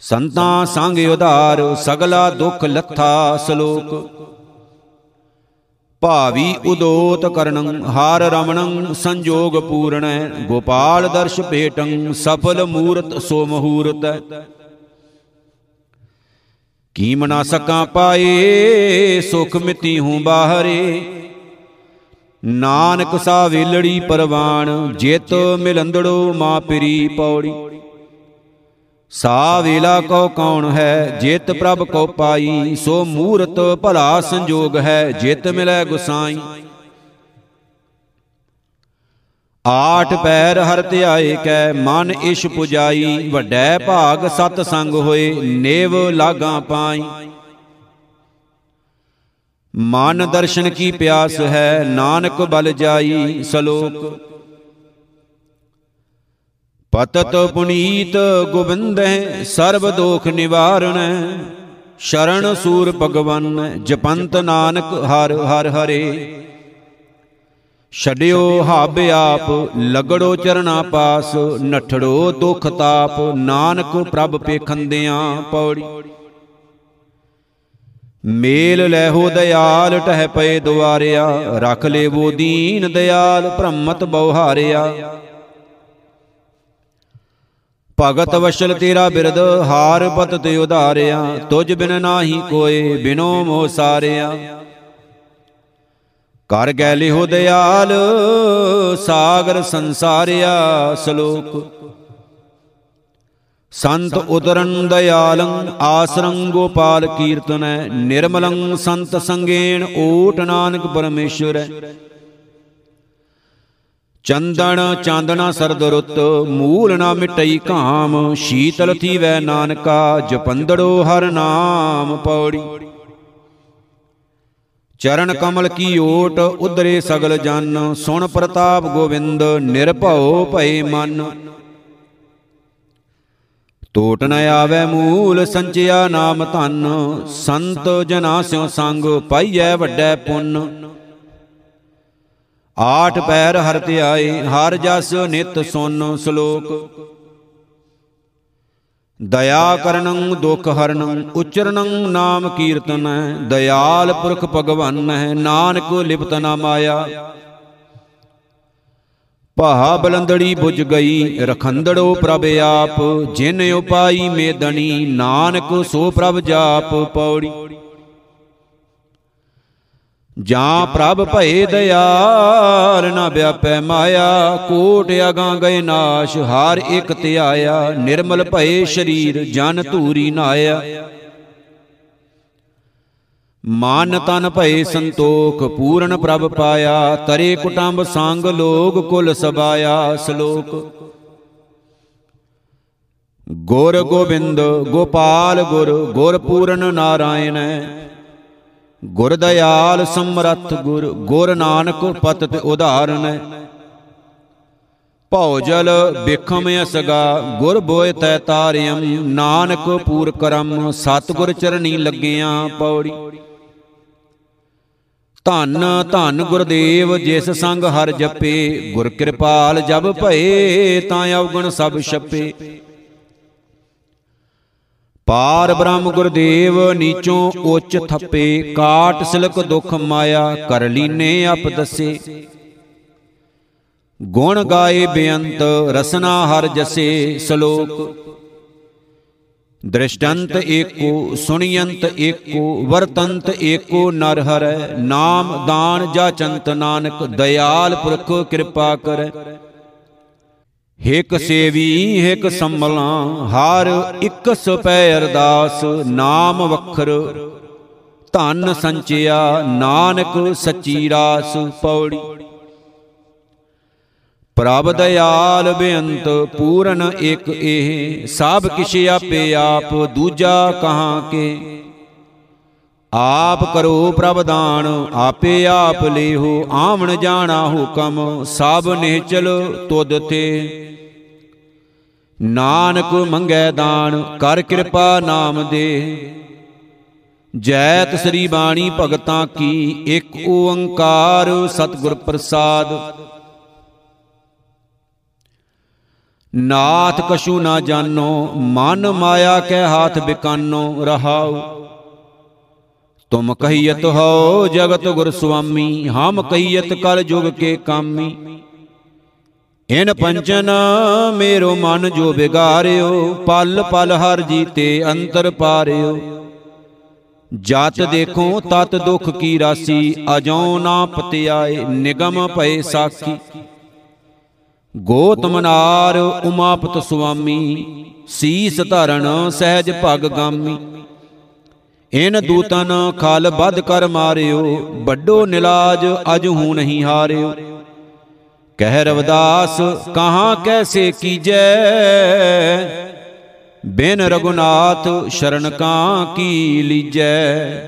ਸੰਤਾਂ ਸੰਗ ਉਧਾਰ, ਸਗਲਾ ਦੁਖ ਲੱਥਾ ਸ਼ਲੋਕ। ਭਾਵੀ ਉਦੋਤ ਕਰਨੰ, ਹਾਰ ਰਮਣੰ, ਸੰਜੋਗ ਪੂਰਣੈ, ਗੋਪਾਲ ਦਰਸ਼ ਭੇਟੰ, ਸਫਲ ਮੂਰਤ ਸੋ ਮਹੂਰਤ। ਕੀ ਮਨਾ ਸਕਾਂ ਪਾਏ, ਸੁਖ ਮਿਤੀ ਹੂੰ ਬਾਹਰੇ। ਨਾਨਕ ਸਾ ਵੇਲੜੀ ਪਰਵਾਨ, ਜਿਤ ਮਿਲੰਦੜੋ ਮਾ ਪਰੀ ਪੌੜੀ। ਸਾ ਵੇਲਾ ਕੋ ਕੌਣ ਹੈ? ਜਿਤ ਪ੍ਰਭ ਕੋ ਪਾਈ, ਸੋ ਮੂਰਤ ਭਲਾ ਸੰਜੋਗ ਹੈ, ਜਿਤ ਮਿਲੈ ਗੁਸਾਈ। ਆਠ ਪੈਰ ਹਰ ਧਿਆਏ ਕੈ, ਮਨ ਇਸ਼ ਪੁਜਾਈ, ਵੱਡੈ ਭਾਗ ਸਤ ਸੰਗ ਹੋਏ, ਨੇਵ ਲਾਗਾ ਪਾਈ। ਮਨ ਦਰਸ਼ਨ ਕੀ ਪਿਆਸ ਹੈ, ਨਾਨਕ ਬਲ ਜਾਈ, ਸ਼ਲੋਕ ਪਤਤ ਪੁਨੀਤ ਗੋਬਿੰਦੈ ਸਰਬ ਦੋਖ ਨਿਵਾਰਣ। ਸ਼ਰਨ ਸੂਰ ਭਗਵਨ, ਜਪੰਤ ਨਾਨਕ ਹਰ ਹਰ ਹਰੇ। ਛਡਿਓ ਹਬ ਆਪ, ਲਗੜੋ ਚਰਣਾ ਪਾਸ, ਨਠੜੋ ਦੁਖ ਤਾਪ, ਨਾਨਕ ਪ੍ਰਭ ਪੇਖੰਦਿਆਂ ਪੌੜੀ। ਮੇਲ ਲੈਹੋ ਦਿਆਲ, ਟਹਿ ਪਏ ਦੁਆਰਿਆ, ਰਖ ਲੇਵੋ ਦੀਨ ਦਿਆਲ, ਭ੍ਰਮਤ ਬਹੁਹਾਰਿਆ ਭਗਤ ਵਸ਼ਲ ਤੇਰਾ ਬਿਰਦ ਹਾਰ ਪਤ ਤੇ ਉਧਾਰਿਆ। ਤੁਝ ਬਿਨ ਨਾਹੀ ਕੋਏ, ਬਿਨੋ ਮੋਹ ਸਾਰਿਆ। ਕਰ ਗੈ ਲਿਹੋ ਦਿਆਲ, ਸਾਗਰ ਸੰਸਾਰਿਆ ਸ਼ਲੋਕ। ਸੰਤ ਉਦਰਨ ਦਿਆਲੰ, ਆਸਰੰ ਗੋਪਾਲ ਕੀਰਤਨੈ। ਨਿਰਮਲੰ ਸੰਤ ਸੰਗੇਣ ਓਟ ਨਾਨਕ ਪਰਮੇਸ਼ਰ। ਚੰਦਨ ਚਾਂਦਨਾ ਸਰਦ ਰੁੱਤ ਮੂਲ ਨਾ ਮਿਟਈ ਕਾਮ ਸ਼ੀਤਲ ਥੀਵੈ ਨਾਨਕਾ, ਜਪੰਦੜੋ ਹਰ ਨਾਮ ਪੌੜੀ। ਚਰਨ ਕਮਲ ਕੀ ਓਟ ਉਦਰੇ ਸਗਲ ਜਨ, ਸੁਣ ਪ੍ਰਤਾਪ ਗੋਵਿੰਦ, ਨਿਰਭਉ ਭਏ ਮਨ। ਟੋਟ ਨ ਆਵੇ ਮੂਲ, ਸੰਚਿਆ ਨਾਮ ਧਨ, ਸੰਤ ਜਨਾ ਸਿਉ ਸੰਗ, ਪਾਈਐ ਵੱਡੈ ਪੁੰਨ। ਆਠ ਪੈਰ ਹਰ ਧਿਆਏ ਹਰ ਜਸ ਨਿਤ ਸੁਨ ਸ਼ਲੋਕ। ਦਇਆ ਕਰਨੰ, ਦੁਖ ਹਰਨੰ, ਉਚਰਨੰ ਨਾਮ ਕੀਰਤਨੈ, ਦਇਆਲ ਪੁਰਖ ਭਗਵਾਨ ਹੈ ਨਾਨਕ ਲਿਪਤ ਨਾ ਮਾਇਆ। ਭਾਹ ਬਲੰਦੜੀ ਬੁਝ ਗਈ, ਰਖੰਦੜੋ ਪ੍ਰਭ ਆਪ, ਜਿਨ ਉਪਾਈ ਮੇਦਣੀ, ਨਾਨਕ ਸੋ ਪ੍ਰਭ ਜਾਪ ਪੌੜੀ। ਜਾਂ ਪ੍ਰਭ ਭਏ ਦਇਆਲ ਨਾ ਵਿਆਪੈ ਮਾਇਆ ਕੋਟ ਅਗਾਂ ਗਏ ਨਾਸ਼ ਹਰ ਇਕ ਧਿਆਇਆ ਨਿਰਮਲ ਭਏ ਸ਼ਰੀਰ ਜਨ ਧੂਰੀ ਨਾਇਆ। ਮਨ ਤਨ ਭਏ ਸੰਤੋਖ ਪੂਰਨ ਪ੍ਰਭ ਪਾਇਆ ਤਰੇ ਕੁਟੰਬ ਸੰਗ ਲੋਗ ਕੁਲ ਸਬਾਇਆ ਸ਼ਲੋਕ। ਗੁਰ ਗੋਬਿੰਦ ਗੋਪਾਲ ਗੁਰ ਗੁਰ ਪੂਰਨ ਨਾਰਾਇਣ। ਗੁਰ ਦਇਆਲ ਸਮਰੱਥ ਗੁਰ ਗੁਰ ਨਾਨਕ ਪਤਿਤ ਉਧਾਰਨ ਭਉ ਜਲ ਬਿਖਮ ਅਸਗਾ ਗੁਰ ਬੋਇ ਤੈ ਤਾਰਿਯਮ ਨਾਨਕ ਪੂਰ ਕਰਮ, ਸਤਗੁਰ ਚਰਣੀ ਲੱਗਿਆਂ ਪੌੜੀ। ਧੰਨ ਧੰਨ ਗੁਰਦੇਵ, ਜਿਸ ਸੰਗ ਹਰ ਜਪੇ, ਗੁਰ ਕਿਰਪਾਲ ਜਬ ਭਏ, ਤਾਂ ਅਵਗਣ ਸਭ ਛਪੇ। ਪਾਰ ਬ੍ਰਹਮ ਗੁਰਦੇਵ, ਨੀਚੋਂ ਉੱਚ ਥੱਪੇ, ਕਾਟ ਸਿਲਕ ਦੁਖ ਮਾਇਆ, ਕਰ ਲੀਨੇ ਆਪ ਦਸੇ। ਗੁਣ ਗਾਏ ਬੇਅੰਤ, ਰਸਨਾ ਹਰ ਜਸੇ ਸ਼ਲੋਕ। ਦ੍ਰਿਸ਼ਟੰਤ ਏਕੋ, ਸੁਣੀਅੰਤ ਏਕੋ, ਵਰਤੰਤ ਏਕੋ ਨਰ ਹਰੈ। ਨਾਮ ਦਾਨ ਜਾਚੰਤ ਨਾਨਕ, ਦਇਆਲ ਪੁਰਖ ਕਿਰਪਾ ਕਰੈ। ਹਿਕ ਸੇਵੀ ਹਿਕ ਸੰਮਲਾਂ ਹਰ ਇੱਕ ਸੁਪੈ ਅਰਦਾਸ ਨਾਮ ਵਖਰ। ਧਨ ਸੰਚਿਆ ਨਾਨਕ ਸੱਚੀ ਰਾਸ ਪੌੜੀ। ਪ੍ਰਭ ਦਇਆਲ ਬੇਅੰਤ ਪੂਰਨ ਇਕ ਇਹ। ਸਭ ਕਿਛ ਆਪੇ ਆਪ ਦੂਜਾ ਕਹਾਂ ਕੇ? ਆਪ ਕਰੋ ਪ੍ਰਭ ਦਾਨ, ਆਪੇ ਆਪ ਲੇਹੋ, ਆਵਣ ਜਾਣਾ ਹੁਕਮ, ਸਭ ਨਿਹਚਲ ਤੁਧ ਤੇ। ਨਾਨਕ ਮੰਗੈ ਦਾਨ, ਕਰ ਕਿਰਪਾ ਨਾਮ ਦੇ। ਜੈਤ ਸ੍ਰੀ ਬਾਣੀ ਭਗਤਾਂ ਕੀ, ਇੱਕ ਓੰਕਾਰ ਸਤਿਗੁਰ ਪ੍ਰਸਾਦ। ਨਾਥ ਕਛੂ ਨਾ ਜਾਣੋ, ਮਨ ਮਾਇਆ ਕੈ ਹਾਥ ਬਿਕਾਨੋ, ਰਹਾਉ। ਤੁਮ ਕਹੀਤ ਹੋ ਜਗਤ ਗੁਰ ਸੁਆਮੀ, ਹਮ ਕਹੀਤ ਕਲ ਜੁਗ ਕੇ ਕਾਮੀ। ਇਨ ਪੰਚਨ ਮੇਰੋ ਮਨ ਜੋ ਬਿਗਾਰਿਓ ਪਲ ਪਲ ਹਰ ਜੀਤੇ ਅੰਤਰ ਪਾਰਿਓ। ਜਤ ਦੇਖੋ, ਤਤ ਦੁਖ ਕੀ ਰਾਸੀ ਅਜੋ ਨਾ ਪਤਿਆਏ, ਨਿਗਮ ਭਏ ਸਾਖੀ। ਗੋਤਮ ਨਾਰ ਉਮਾਪਤ ਸੁਆਮੀ, ਸੀਸ ਧਰਨ ਸਹਿਜ ਭਗ ਗਾਮੀ। ਇਨ ਦੂਤਨ ਖਲ ਬਦ ਕਰ ਮਾਰਿਓ, ਵੱਡੋ ਨਿਲਾਜ ਅਜ ਹੂ ਨਹੀਂ ਹਾਰਿਓ। ਕਹਿ ਰਵਦਾਸ ਕਹਾਂ ਕੈਸੇ ਕੀਜੈ? ਬਿਨ ਰਗੁਨਾਥ ਸ਼ਰਨ ਕਾਂ ਕੀ ਲੀਜੈ?